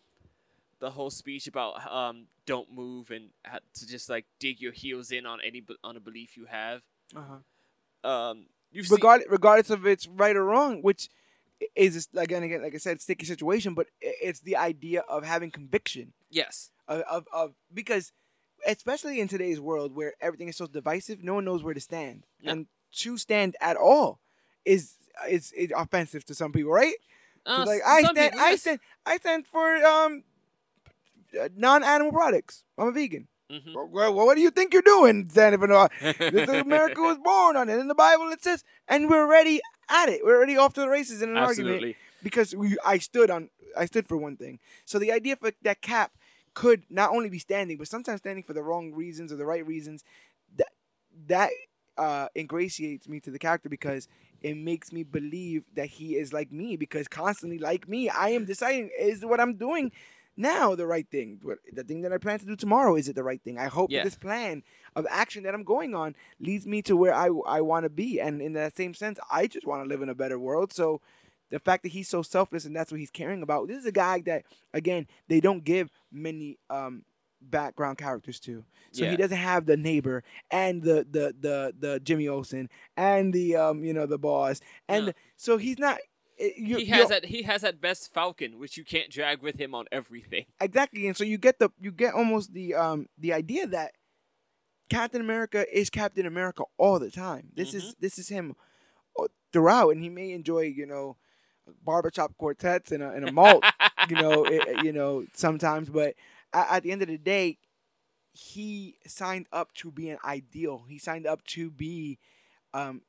the whole speech about um don't move and to just like dig your heels in on any on a belief you have. Uh-huh. Um, you've seen, Regard, regardless of it's right or wrong, which is again, again, like I said, sticky situation. But it's the idea of having conviction. yes, of, of, of because especially in today's world where everything is so divisive, no one knows where to stand, and to stand at all is is, is offensive to some people, right? So uh, like I stand, people, I stand, I stand for um non-animal products. I'm a vegan. Mhm. Well, what do you think you're doing, for? This is America *laughs* was born on it. In the Bible, it says, and we're already at it. We're already off to the races in an argument because we, I stood on I stood for one thing. So the idea for that cap could not only be standing, but sometimes standing for the wrong reasons or the right reasons. That that uh, ingratiates me to the character because it makes me believe that he is like me. Because constantly, like me, I am deciding is what I'm doing now the right thing. The thing that I plan to do tomorrow is it the right thing? I hope Yeah. this plan of action that I'm going on leads me to where I I want to be. And in that same sense, I just want to live in a better world. So the fact that he's so selfless and that's what he's caring about. This is a guy that again they don't give many um background characters to. So Yeah. he doesn't have the neighbor and the the the the Jimmy Olsen and the um you know the boss and so he's not. Eh, You, he has that he has that best Falcon, which you can't drag with him on everything. exactly, and so you get the you get almost the um the idea that Captain America is Captain America all the time. This is this is him uh, throughout, and he may enjoy you know barbershop quartets and a, and a malt, *laughs* you know, eh, you know sometimes, but at, at the end of the day, he signed up to be an ideal. He signed up to be um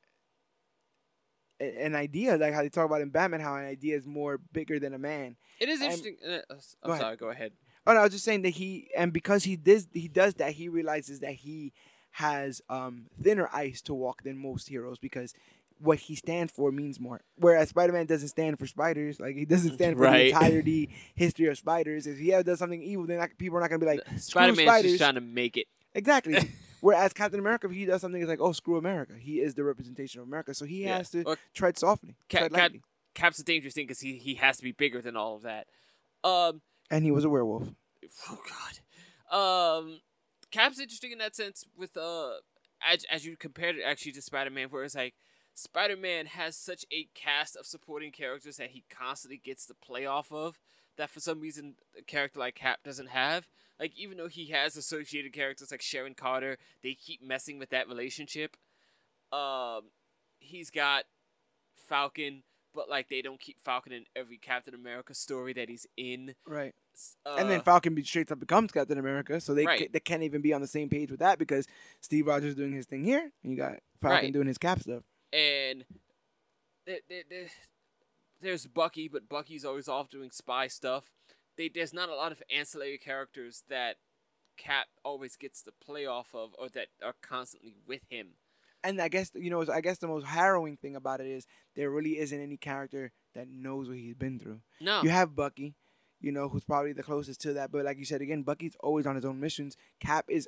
an idea like how they talk about in Batman how an idea is more bigger than a man. It is interesting. uh, uh, I'm Go ahead. sorry. Go ahead. Oh no, I was just saying that he and because he does he does that, he realizes that he has um thinner ice to walk than most heroes because what he stands for means more. Whereas Spider Man doesn't stand for spiders, like he doesn't *laughs* stand for Right. the entirety history of spiders. If he ever does something evil, then like, people are not gonna be like Spider Man's just trying to make it. Exactly. *laughs* Whereas Captain America, if he does something, it's like, oh, screw America. He is the representation of America, so he Yeah. has to Or tread softly, Cap- tread Cap- Cap's a dangerous thing because he he has to be bigger than all of that. Um. And he was a werewolf. Oh God. Um. Cap's interesting in that sense with uh as as you compared it actually to Spider Man, where it's like Spider Man has such a cast of supporting characters that he constantly gets to play off of. That for some reason a character like Cap doesn't have. Like even though he has associated characters like Sharon Carter, they keep messing with that relationship. Um, he's got Falcon, but like they don't keep Falcon in every Captain America story that he's in. Right. Uh, and then Falcon be straight up becomes Captain America, so they Right. ca- they can't even be on the same page with that because Steve Rogers is doing his thing here, and you got Falcon Right. doing his Cap stuff. and there, there, there- there's Bucky, but Bucky's always off doing spy stuff. They, there's not a lot of ancillary characters that Cap always gets to play off of, or that are constantly with him. And I guess you know, I guess the most harrowing thing about it is there really isn't any character that knows what he's been through. No, You have Bucky, you know, who's probably the closest to that. But like you said again, Bucky's always on his own missions. Cap is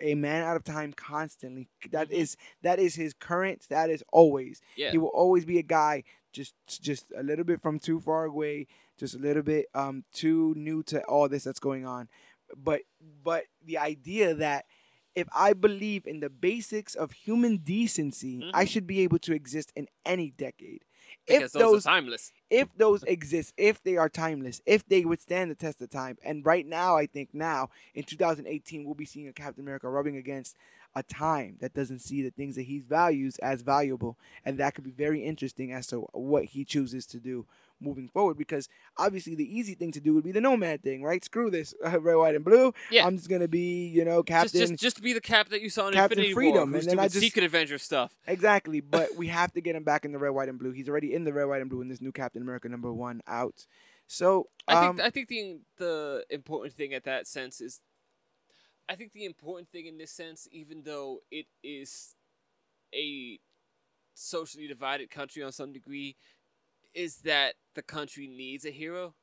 a man out of time constantly. That Mhm. is that is his current. That is always. yeah, He will always be a guy just just a little bit from too far away, just a little bit um too new to all this that's going on. But but the idea that if I believe in the basics of human decency, I Mhm. should be able to exist in any decade. because if those, those are timeless. if those exist, if they are timeless, if they withstand the test of time. And right now, I think now in 2018, we'll be seeing a Captain America rubbing against a time that doesn't see the things that he values as valuable, and that could be very interesting as to what he chooses to do moving forward. Because obviously, the easy thing to do would be the Nomad thing, right? Screw this, uh, *laughs* red, white, and blue. Yeah. I'm just gonna be, you know, Captain. Just, just, just be the Cap that you saw in Captain Infinity Freedom, War, and then I just- Secret Avenger stuff. Exactly, *laughs* but we have to get him back in the red, white, and blue. He's already in the red, white, and blue in this new Captain America number one out. So I um, think I think the the important thing at that sense is, I think the important thing in this sense, even though it is a socially divided country on some degree, is that the country needs a hero,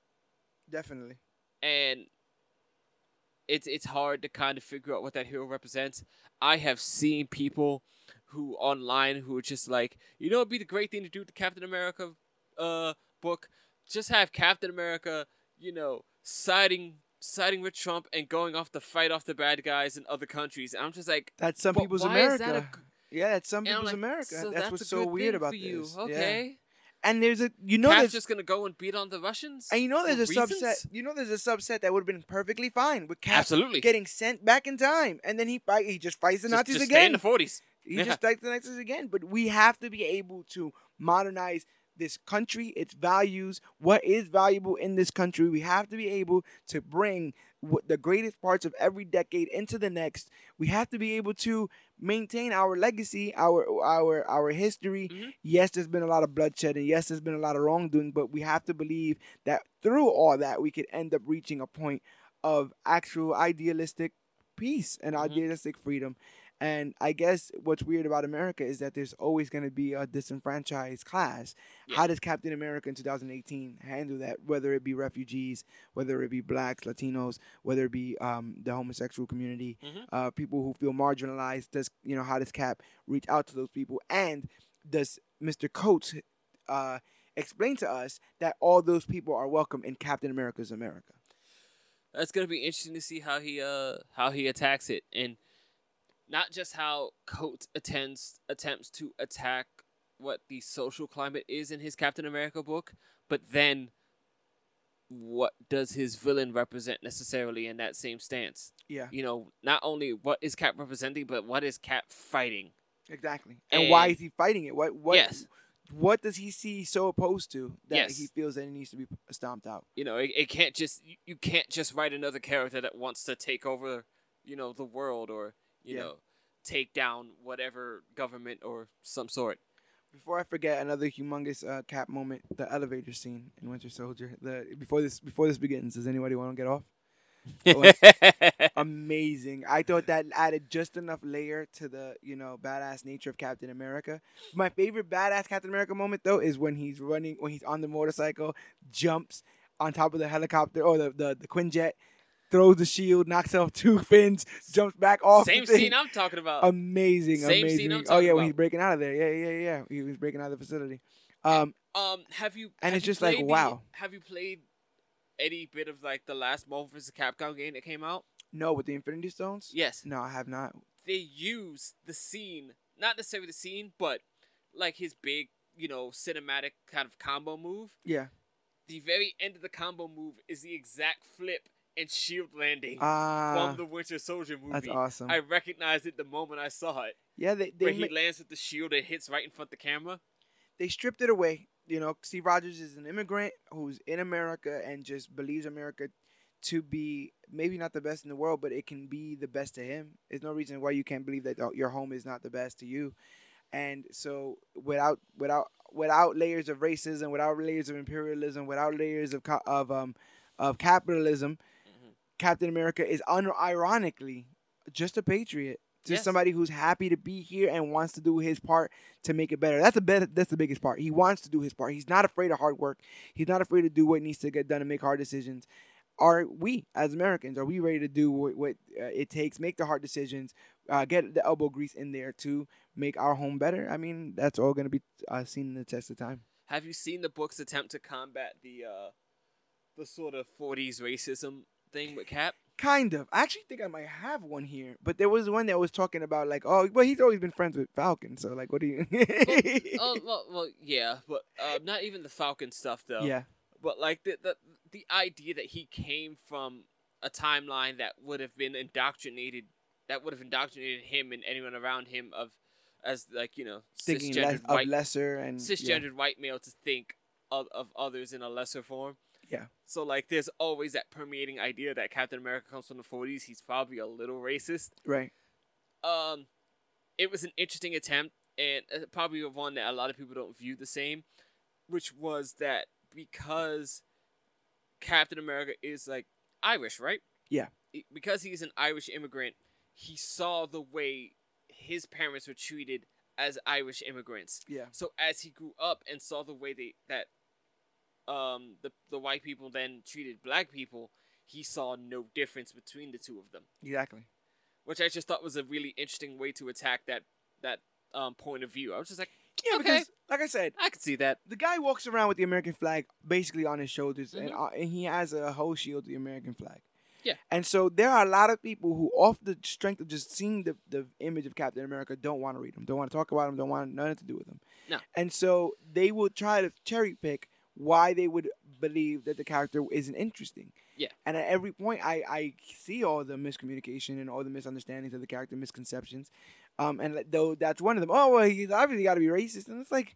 definitely. and it's it's hard to kind of figure out what that hero represents. I have seen people who online who are just like, you know, it'd be the great thing to do with the Captain America uh book, just have Captain America, you know, siding siding with Trump and going off to fight off the bad guys in other countries. And I'm just like, That's some people's why is America. that a yeah, it's some and people's like, America. So that's, a what's so good weird about you. this. Yeah. Okay. And there's a you know there's just gonna go and beat on the Russians. and you know there's a for subset you know there's a subset that would have been perfectly fine with Cap Absolutely. getting sent back in time and then he fight he just fights the just, Nazis just stay in the 40s. He *laughs* Yeah. just fights the Nazis again. But we have to be able to modernize this country, its values, what is valuable in this country. We have to be able to bring the greatest parts of every decade into the next. We have to be able to maintain our legacy, our our our history. Mhm. Yes, there's been a lot of bloodshed, and yes, there's been a lot of wrongdoing. But we have to believe that through all that, we could end up reaching a point of actual idealistic peace and Mhm. idealistic freedom. And I guess what's weird about America is that there's always going to be a disenfranchised class. Yeah. How does Captain America in 2018 handle that? Whether it be refugees, whether it be blacks, Latinos, whether it be um, the homosexual community, Mhm. uh, people who feel marginalized. Does you know how does Cap reach out to those people? And does Mr. Coates uh, explain to us that all those people are welcome in Captain America's America? That's gonna be interesting to see how he uh how he attacks it, and not just how Coates attends attempts to attack what the social climate is in his Captain America book, but then what does his villain represent necessarily in that same stance? Yeah, You know, not only what is Cap representing, but what is Cap fighting? exactly. And, why is he fighting it? What what Yes. what does he see so opposed to that Yes. he feels that it needs to be stomped out? You know, it, it can't just you can't just write another character that wants to take over, you know, the world or you Yeah. know, take down whatever government or some sort. Before I forget, another humongous uh, cap moment: the elevator scene in Winter Soldier. The before this before this begins, does anybody want to get off? *laughs* Amazing! I thought that added just enough layer to the you know badass nature of Captain America. My favorite badass Captain America moment though is when he's running, when he's on the motorcycle, jumps on top of the helicopter or the the, the Quinjet, throws the shield, knocks off two *laughs* fins, jumps back off. Same scene I'm talking about. amazing, Same amazing. scene I'm oh yeah, when he's breaking out of there. Yeah, yeah, yeah. He was breaking out of the facility. Um, um, have you? And have it's you just like, the- wow. have you played any bit of like the last Marvel vs. Capcom game that came out? no, with the Infinity Stones. Yes. No, I have not. They use the scene, not necessarily the scene, but like his big, you know, cinematic kind of combo move. Yeah. The very end of the combo move is the exact flip and shield landing Ah, from the Winter Soldier movie. that's awesome. I recognized it the moment I saw it. yeah, they Where he ma- lands with the shield and hits right in front of the camera. they stripped it away. You know, Steve Rogers is an immigrant who's in America and just believes America to be maybe not the best in the world, but it can be the best to him. There's no reason why you can't believe that uh, your home is not the best to you. And so without without without layers of racism, without layers of imperialism, without layers of of um of capitalism. Captain America is unironically just a patriot. Just Yes. somebody who's happy to be here and wants to do his part to make it better. That's the best, that's the biggest part. He wants to do his part. He's not afraid of hard work. He's not afraid to do what needs to get done and make hard decisions. Are we as Americans are we ready to do what, what uh, it takes, make the hard decisions, uh, get the elbow grease in there to make our home better? I mean, that's all going to be uh, seen in the test of time. Have you seen the book's attempt to combat the uh, the sort of '40s racism thing with Cap? Kind of. I actually think I might have one here, but there was one that was talking about like, oh, but he's always been friends with Falcon, so like, what do you? *laughs* oh well, well, yeah, but uh, not even the Falcon stuff though. yeah, But like the the the idea that he came from a timeline that would have been indoctrinated, that would have indoctrinated him and anyone around him of as like you know thinking cisgendered less, white lesser and yeah. cisgendered white male to think of, of others in a lesser form. Yeah. So like, there's always that permeating idea that Captain America comes from the '40s. He's probably a little racist. right. Um, it was an interesting attempt, and uh, probably one that a lot of people don't view the same, which was that because Captain America is like Irish, right? Yeah. Because he's an Irish immigrant, he saw the way his parents were treated as Irish immigrants. Yeah. So as he grew up and saw the way they that um the the white people then treated black people, he saw no difference between the two of them, Exactly. which I just thought was a really interesting way to attack that that um point of view. I was just like, Yeah, Okay. because like I said, I could see that. the guy walks around with the American flag basically on his shoulders, and, Mhm. uh, and he has a whole shield of the American flag. Yeah. And so there are a lot of people who, off the strength of just seeing the, the image of Captain America, don't want to read him, don't want to talk about him, don't want nothing to do with him. No. And so they will try to cherry pick why they would believe that the character isn't interesting. Yeah. And at every point, I, I see all the miscommunication and all the misunderstandings of the character, misconceptions. Um, and though that's one of them. Oh well, he's obviously got to be racist, and it's like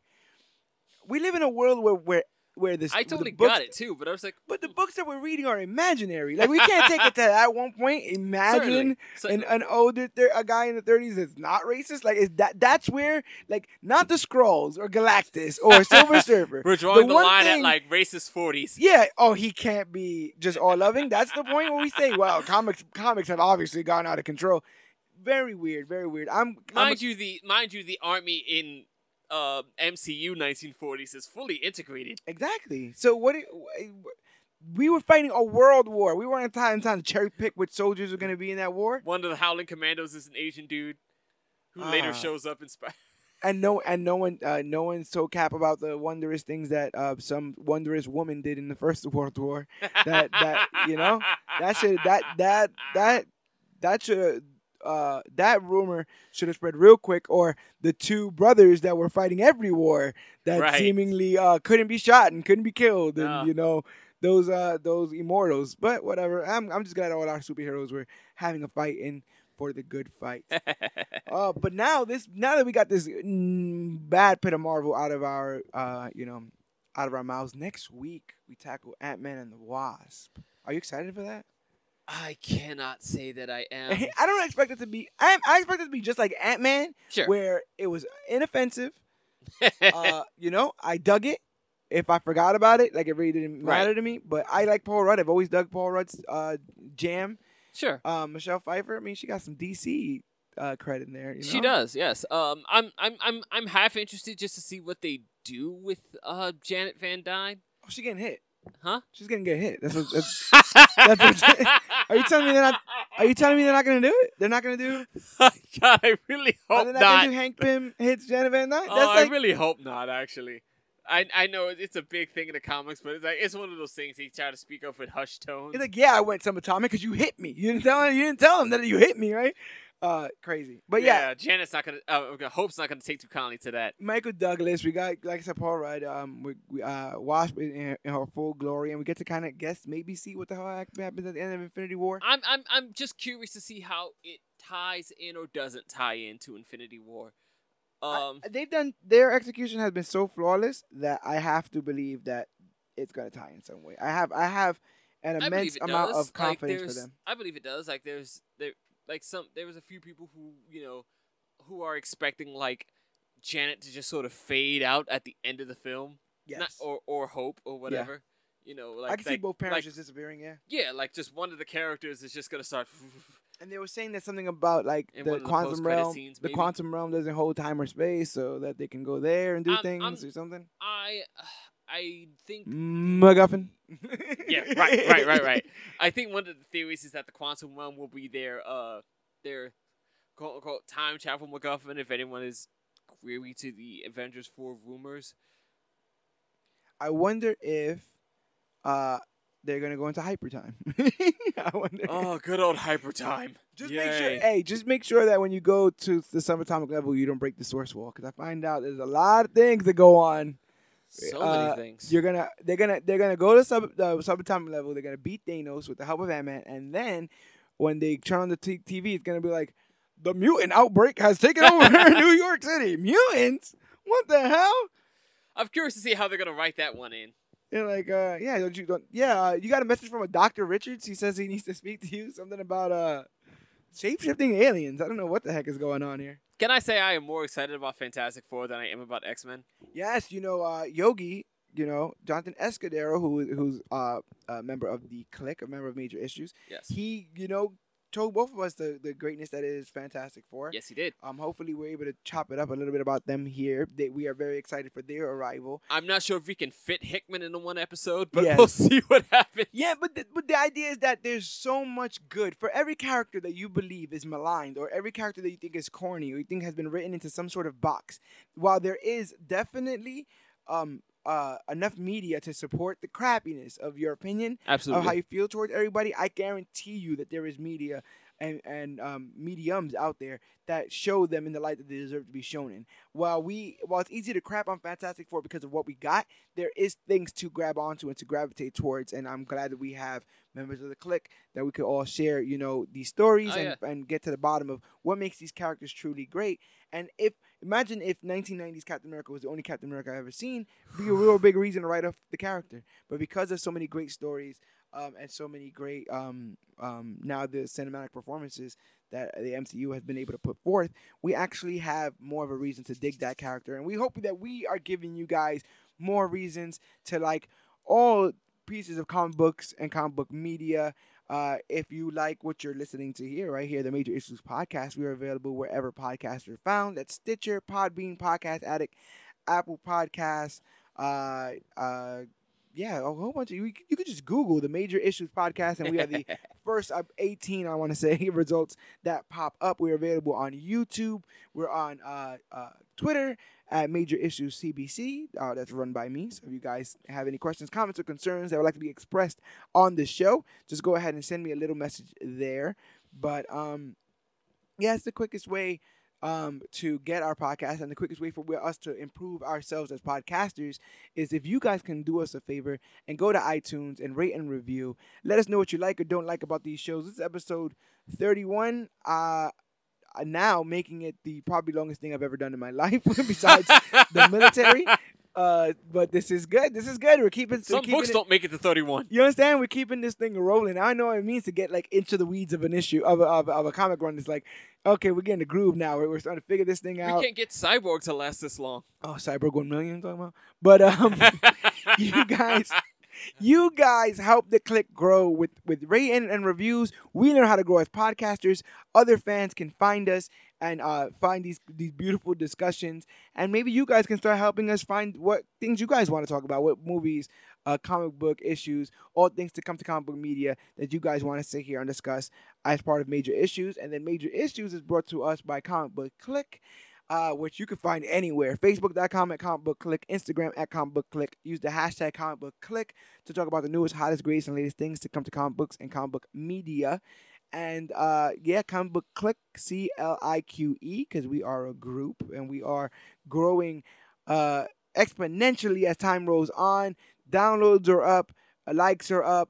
we live in a world where where where this I totally books- got it too, but I was like, But the books that we're reading are imaginary. Like we can't take it to *laughs* that one point. Imagine certainly. an, an older thir- a guy in the thirties that's not racist. Like is that that's where like not the Skrulls or Galactus or Silver *laughs* Surfer. we're drawing the, one line at like racist forties. Yeah. Oh, he can't be just all loving. That's the point where we say, well, comics comics have obviously gone out of control. Very weird. Very weird. I'm, I'm Mind you, the mind you, the army in uh, MCU 1940s is fully integrated. exactly. So what? It, we were fighting a world war. We weren't time to cherry pick which soldiers were going to be in that war. One of the Howling Commandos is an Asian dude who later Ah. shows up in Spider. *laughs* and no and no one uh, no one's told Cap about the wondrous things that uh, some wondrous woman did in the First World War. *laughs* That- that, you know, That should that that that that should uh, that rumor should have spread real quick, or the two brothers that were fighting every war that Right. seemingly uh, couldn't be shot and couldn't be killed, and No. you know those uh, those immortals. But whatever, I'm I'm just glad all our superheroes were having a fight in for the good fight. *laughs* Uh, but now this now that we got this mm, bad pit of Marvel out of our uh, you know out of our mouths, next week we tackle Ant Man and the Wasp. Are you excited for that? I cannot say that I *laughs* am. I don't expect it to be. I, I expect it to be just like Ant Man, sure. where it was inoffensive. *laughs* Uh, you know, I dug it. If I forgot about it, like it really didn't Right. matter to me. But I like Paul Rudd. I've always dug Paul Rudd's uh, jam. sure. Uh, Michelle Pfeiffer. I mean, she got some DC uh, credit in there. You know? She does, yes. Um, I'm, I'm, I'm, I'm half interested just to see what they do with uh Janet Van Dyne. Oh, she getting hit. Huh? She's gonna get hit. That's what. That's, *laughs* That's what- Are you telling me they're not? Are you telling me they're not gonna do it? They're not gonna do. *laughs* God, I really Are hope they not. not, gonna do Hank Pym hits Janet Van Dyne? oh, That's I really hope not. Actually, I, I know it's a big thing in the comics, but it's like it's one of those things he try to speak of with hushed tones. It's like, yeah, I went subatomic because you hit me. You didn't tell him. You didn't tell him that you hit me, right? Uh, crazy. But yeah, Janet's not gonna. Uh, Hope's not gonna take too kindly to that. Michael Douglas. We got, like I said, Paul Rudd. Um, we, we uh, Wasp in, in, in her full glory, and we get to kind of guess, maybe see what the hell happens at the end of Infinity War. I'm, I'm, I'm just curious to see how it ties in or doesn't tie into Infinity War. Um, I- they've done their execution has been so flawless that I have to believe that it's gonna tie in some way. I have, I have an immense amount does. of confidence like, for them. I believe it does. Like there's there like some there was a few people who you know who are expecting like Janet to just sort of fade out at the end of the film, Yes. Not, or or Hope or whatever. You know, like I can see both parents like, just disappearing, yeah. yeah, like just one of the characters is just gonna start. *laughs* And they were saying that something about like In the one the quantum realm. scenes, the quantum realm doesn't hold time or space, so that they can go there and do I'm- things I'm- or something. I I think MacGuffin. yeah, right, right, right, right. I think one of the theories is that the quantum realm will be their uh their quote unquote time travel MacGuffin. If anyone is query to the Avengers Four rumors, I wonder if uh they're gonna go into hyper time. *laughs* I wonder. oh, good old hyper time. Just make sure, hey, just make sure that when you go to the subatomic level, you don't break the source wall. Because I find out there's a lot of things that go on. So uh, many things. You're gonna, they're gonna, they're gonna go to sub the subatomic level. They're gonna beat Thanos with the help of Ant Man, and then when they turn on the t- TV, it's gonna be like, the mutant outbreak has taken over *laughs* New York City. Mutants? What the hell? I'm curious to see how they're gonna write that one in. They're like, uh, yeah, don't you don't yeah, uh, you got a message from a Dr. Richards. He says he needs to speak to you. Something about uh shape shifting aliens. I don't know what the heck is going on here. Can I say I am more excited about Fantastic Four than I am about X Men? Yes, you know, uh Yogi, you know, Jonathan Escudero, who who's uh a member of the clique, a member of major issues, Yes. he, you know, told both of us the, the greatness that is Fantastic Four. yes, he did. Um, hopefully we're able to chop it up a little bit about them here. They, we are very excited for their arrival. I'm not sure if we can fit Hickman into one episode, but Yes. we'll see what happens. Yeah, but the, but the idea is that there's so much good for every character that you believe is maligned, or every character that you think is corny, or you think has been written into some sort of box. While there is definitely um uh enough media to support the crappiness of your opinion Absolutely. of how you feel towards everybody, I guarantee you that there is media and and um, mediums out there that show them in the light that they deserve to be shown in. While we, while it's easy to crap on Fantastic Four because of what we got, there is things to grab onto and to gravitate towards. And I'm glad that we have members of the clique that we could all share, you know, these stories Oh, and, and get to the bottom of what makes these characters truly great. And if imagine if 1990s Captain America was the only Captain America I've ever seen, be a real big reason to write off the character. But because of so many great stories um, and so many great um, um, now the cinematic performances that the MCU has been able to put forth, we actually have more of a reason to dig that character, and we hope that we are giving you guys more reasons to like all pieces of comic books and comic book media. Uh, if you like what you're listening to here, right here, the Major Issues Podcast, we are available wherever podcasts are found. That's Stitcher, Podbean, Podcast Addict, Apple Podcasts, uh, uh, yeah, a whole bunch of you. You could just Google the Major Issues Podcast, and we have the *laughs* first of 18, I want to say, *laughs* results that pop up. We're available on YouTube. We're on uh, uh, Twitter at Major Issues CBC. Uh, that's run by me. So if you guys have any questions, comments, or concerns that would like to be expressed on the show, just go ahead and send me a little message there. But um, yeah, it's the quickest way um, to get our podcast and the quickest way for us to improve ourselves as podcasters is if you guys can do us a favor and go to iTunes and rate and review. Let us know what you like or don't like about these shows. This is episode 31. Uh, now making it the probably longest thing I've ever done in my *laughs* life *laughs* besides the military. Uh, but this is good. This is good. We're keeping we're Some keeping books it- don't make it to 31. you understand? We're keeping this thing rolling. I know what it means to get like into the weeds of an issue of a, of, of a comic run. It's like, okay, we're getting the groove now. We're, we're starting to figure this thing out. We can't get Cyborg to last this long. Oh, Cyborg One Million, I'm talking about. But um, *laughs* you guys, *laughs* you guys help the clique grow with with rating and reviews. We learn how to grow as podcasters. Other fans can find us and uh, find these these beautiful discussions. And maybe you guys can start helping us find what things you guys want to talk about, what movies, uh, comic book issues, all things to come to comic book media that you guys want to sit here and discuss as part of Major Issues. And then Major Issues is brought to us by Comic Book Clique uh, which you can find anywhere. Facebook.com at Comic Book Clique, Instagram at Comic Book Clique. Use the hashtag Comic Book Clique to talk about the newest, hottest, greatest, and latest things to come to comic books and comic book media. And uh, yeah, Comic Book Clique, C L I Q E, because we are a group and we are growing uh, exponentially as time rolls on. Downloads are up, likes are up,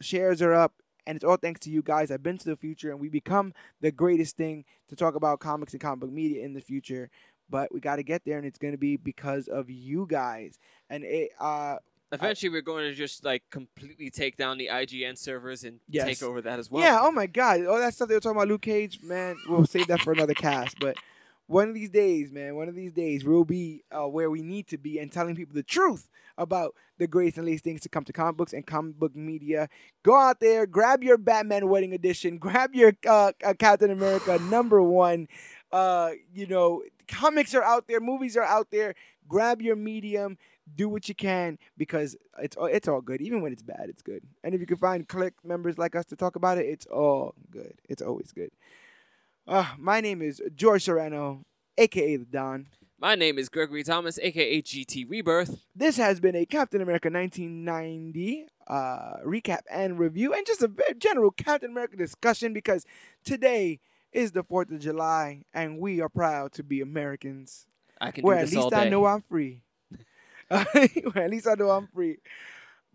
shares are up, and it's all thanks to you guys. I've been to the future, and we become the greatest thing to talk about comics and comic book media in the future. But we got to get there, and it's going to be because of you guys. And it, uh, Eventually, we're going to just like completely take down the IGN servers and Yes. take over that as well. Yeah, oh my god. All that stuff they were talking about Luke Cage, man, we'll save that for another cast. But one of these days, man, one of these days we'll be uh, where we need to be and telling people the truth about the greatest and latest things to come to comic books and comic book media. Go out there, grab your Batman Wedding Edition, *laughs* grab your uh, uh, Captain America *sighs* number one. Uh, you know, comics are out there, movies are out there. Grab your medium, do what you can because it's it's all good. Even when it's bad, it's good. And if you can find clique members like us to talk about it, it's all good. It's always good. Uh, my name is George Serrano, aka the Don. My name is Gregory Thomas, aka GT Rebirth. This has been a Captain America 1990 uh, recap and review, and just a very general Captain America discussion because today is the 4th of July, and we are proud to be Americans. I can Where do at this all least. I know I'm free. *laughs* Where at least I know I'm free.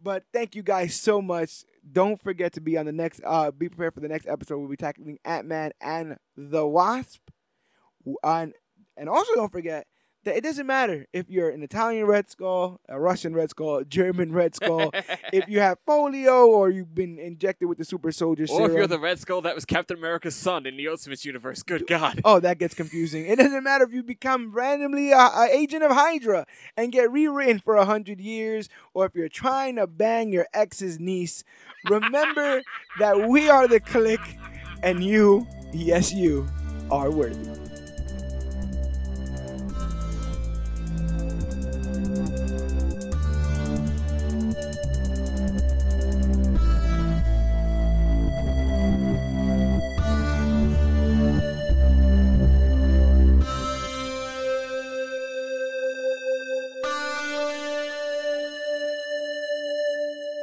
But thank you guys so much. Don't forget to be on the next. Uh, be prepared for the next episode. We'll be tackling Ant Man and the Wasp. W- And and also don't forget that it doesn't matter if you're an Italian Red Skull, a Russian Red Skull, a German Red Skull. *laughs* if you have polio or you've been injected with the super soldier or serum. if you're the Red Skull that was Captain America's son in the Ultimate Universe. Good God. Oh, that gets confusing. It doesn't matter if you become randomly a, a agent of Hydra and get rewritten for a hundred years, or if you're trying to bang your ex's niece. Remember *laughs* that we are the clique, and you, yes, you, are worthy.